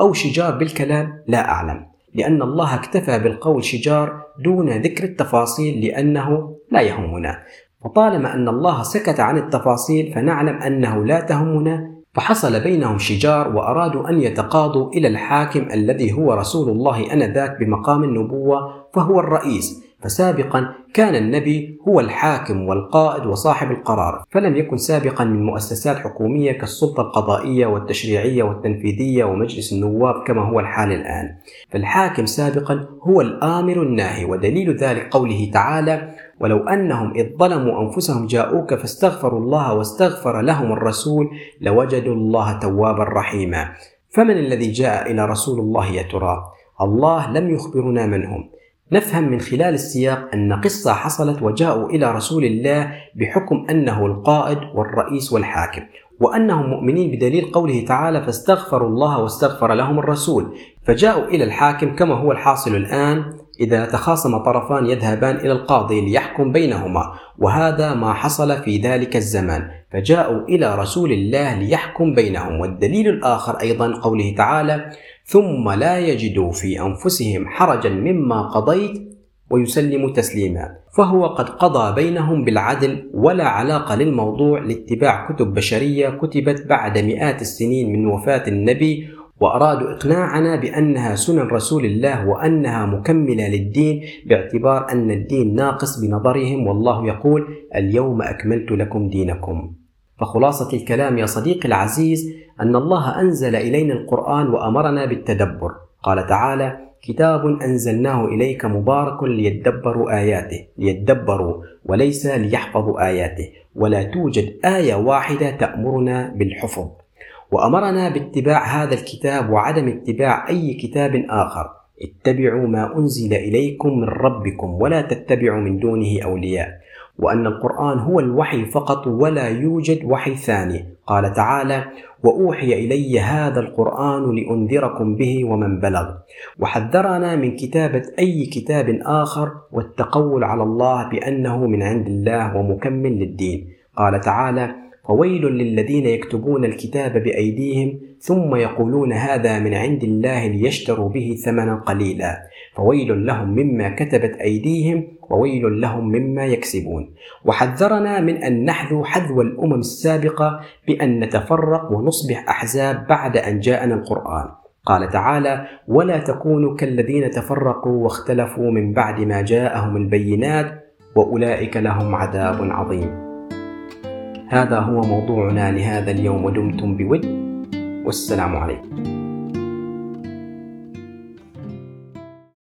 أو شجار بالكلام لا أعلم. لأن الله اكتفى بالقول شجار دون ذكر التفاصيل لأنه لا يهمنا وطالما أن الله سكت عن التفاصيل فنعلم أنه لا تهمنا فحصل بينهم شجار وأرادوا أن يتقاضوا إلى الحاكم الذي هو رسول الله أنذاك بمقام النبوة فهو الرئيس. فسابقا كان النبي هو الحاكم والقائد وصاحب القرار فلم يكن سابقا من مؤسسات حكومية كالسلطة القضائية والتشريعية والتنفيذية ومجلس النواب كما هو الحال الآن. فالحاكم سابقا هو الآمر الناهي ودليل ذلك قوله تعالى ولو أنهم إذ ظلموا أنفسهم جاءوك فاستغفروا الله واستغفر لهم الرسول لوجدوا الله توابا رحيما فمن الذي جاء إلى رسول الله يا ترى؟ الله لم يخبرنا من هم. نفهم من خلال السياق أن قصة حصلت وجاءوا إلى رسول الله بحكم أنه القائد والرئيس والحاكم وأنهم مؤمنين بدليل قوله تعالى فاستغفروا الله واستغفر لهم الرسول فجاءوا إلى الحاكم كما هو الحاصل الآن إذا تخاصم طرفان يذهبان إلى القاضي ليحكم بينهما وهذا ما حصل في ذلك الزمان فجاءوا إلى رسول الله ليحكم بينهم والدليل الآخر أيضا قوله تعالى ثم لا يجدوا في أنفسهم حرجا مما قضيت ويسلموا تسليما. فهو قد قضى بينهم بالعدل ولا علاقة للموضوع لاتباع كتب بشرية كتبت بعد مئات السنين من وفاة النبي وأرادوا إقناعنا بأنها سنن رسول الله وأنها مكملة للدين باعتبار أن الدين ناقص بنظرهم والله يقول اليوم أكملت لكم دينكم. فخلاصة الكلام يا صديقي العزيز أن الله أنزل إلينا القرآن وأمرنا بالتدبر. قال تعالى كتاب أنزلناه إليك مبارك ليدبروا آياته ليدبروا وليس ليحفظوا آياته. ولا توجد آية واحدة تأمرنا بالحفظ. وأمرنا باتباع هذا الكتاب وعدم اتباع أي كتاب آخر. اتبعوا ما أنزل إليكم من ربكم ولا تتبعوا من دونه أولياء. وأن القرآن هو الوحي فقط ولا يوجد وحي ثاني. قال تعالى وأوحي إلي هذا القرآن لأنذركم به ومن بلغ. وحذرنا من كتابة أي كتاب آخر والتقول على الله بأنه من عند الله ومكمل للدين. قال تعالى فويل للذين يكتبون الكتاب بأيديهم ثم يقولون هذا من عند الله ليشتروا به ثمنا قليلا فويل لهم مما كتبت أيديهم وويل لهم مما يكسبون. وحذرنا من أن نحذو حذو الأمم السابقة بأن نتفرق ونصبح أحزاب بعد أن جاءنا القرآن. قال تعالى ولا تكونوا كالذين تفرقوا واختلفوا من بعد ما جاءهم البينات وأولئك لهم عذاب عظيم. هذا هو موضوعنا لهذا اليوم ودمتم بود. والسلام عليكم.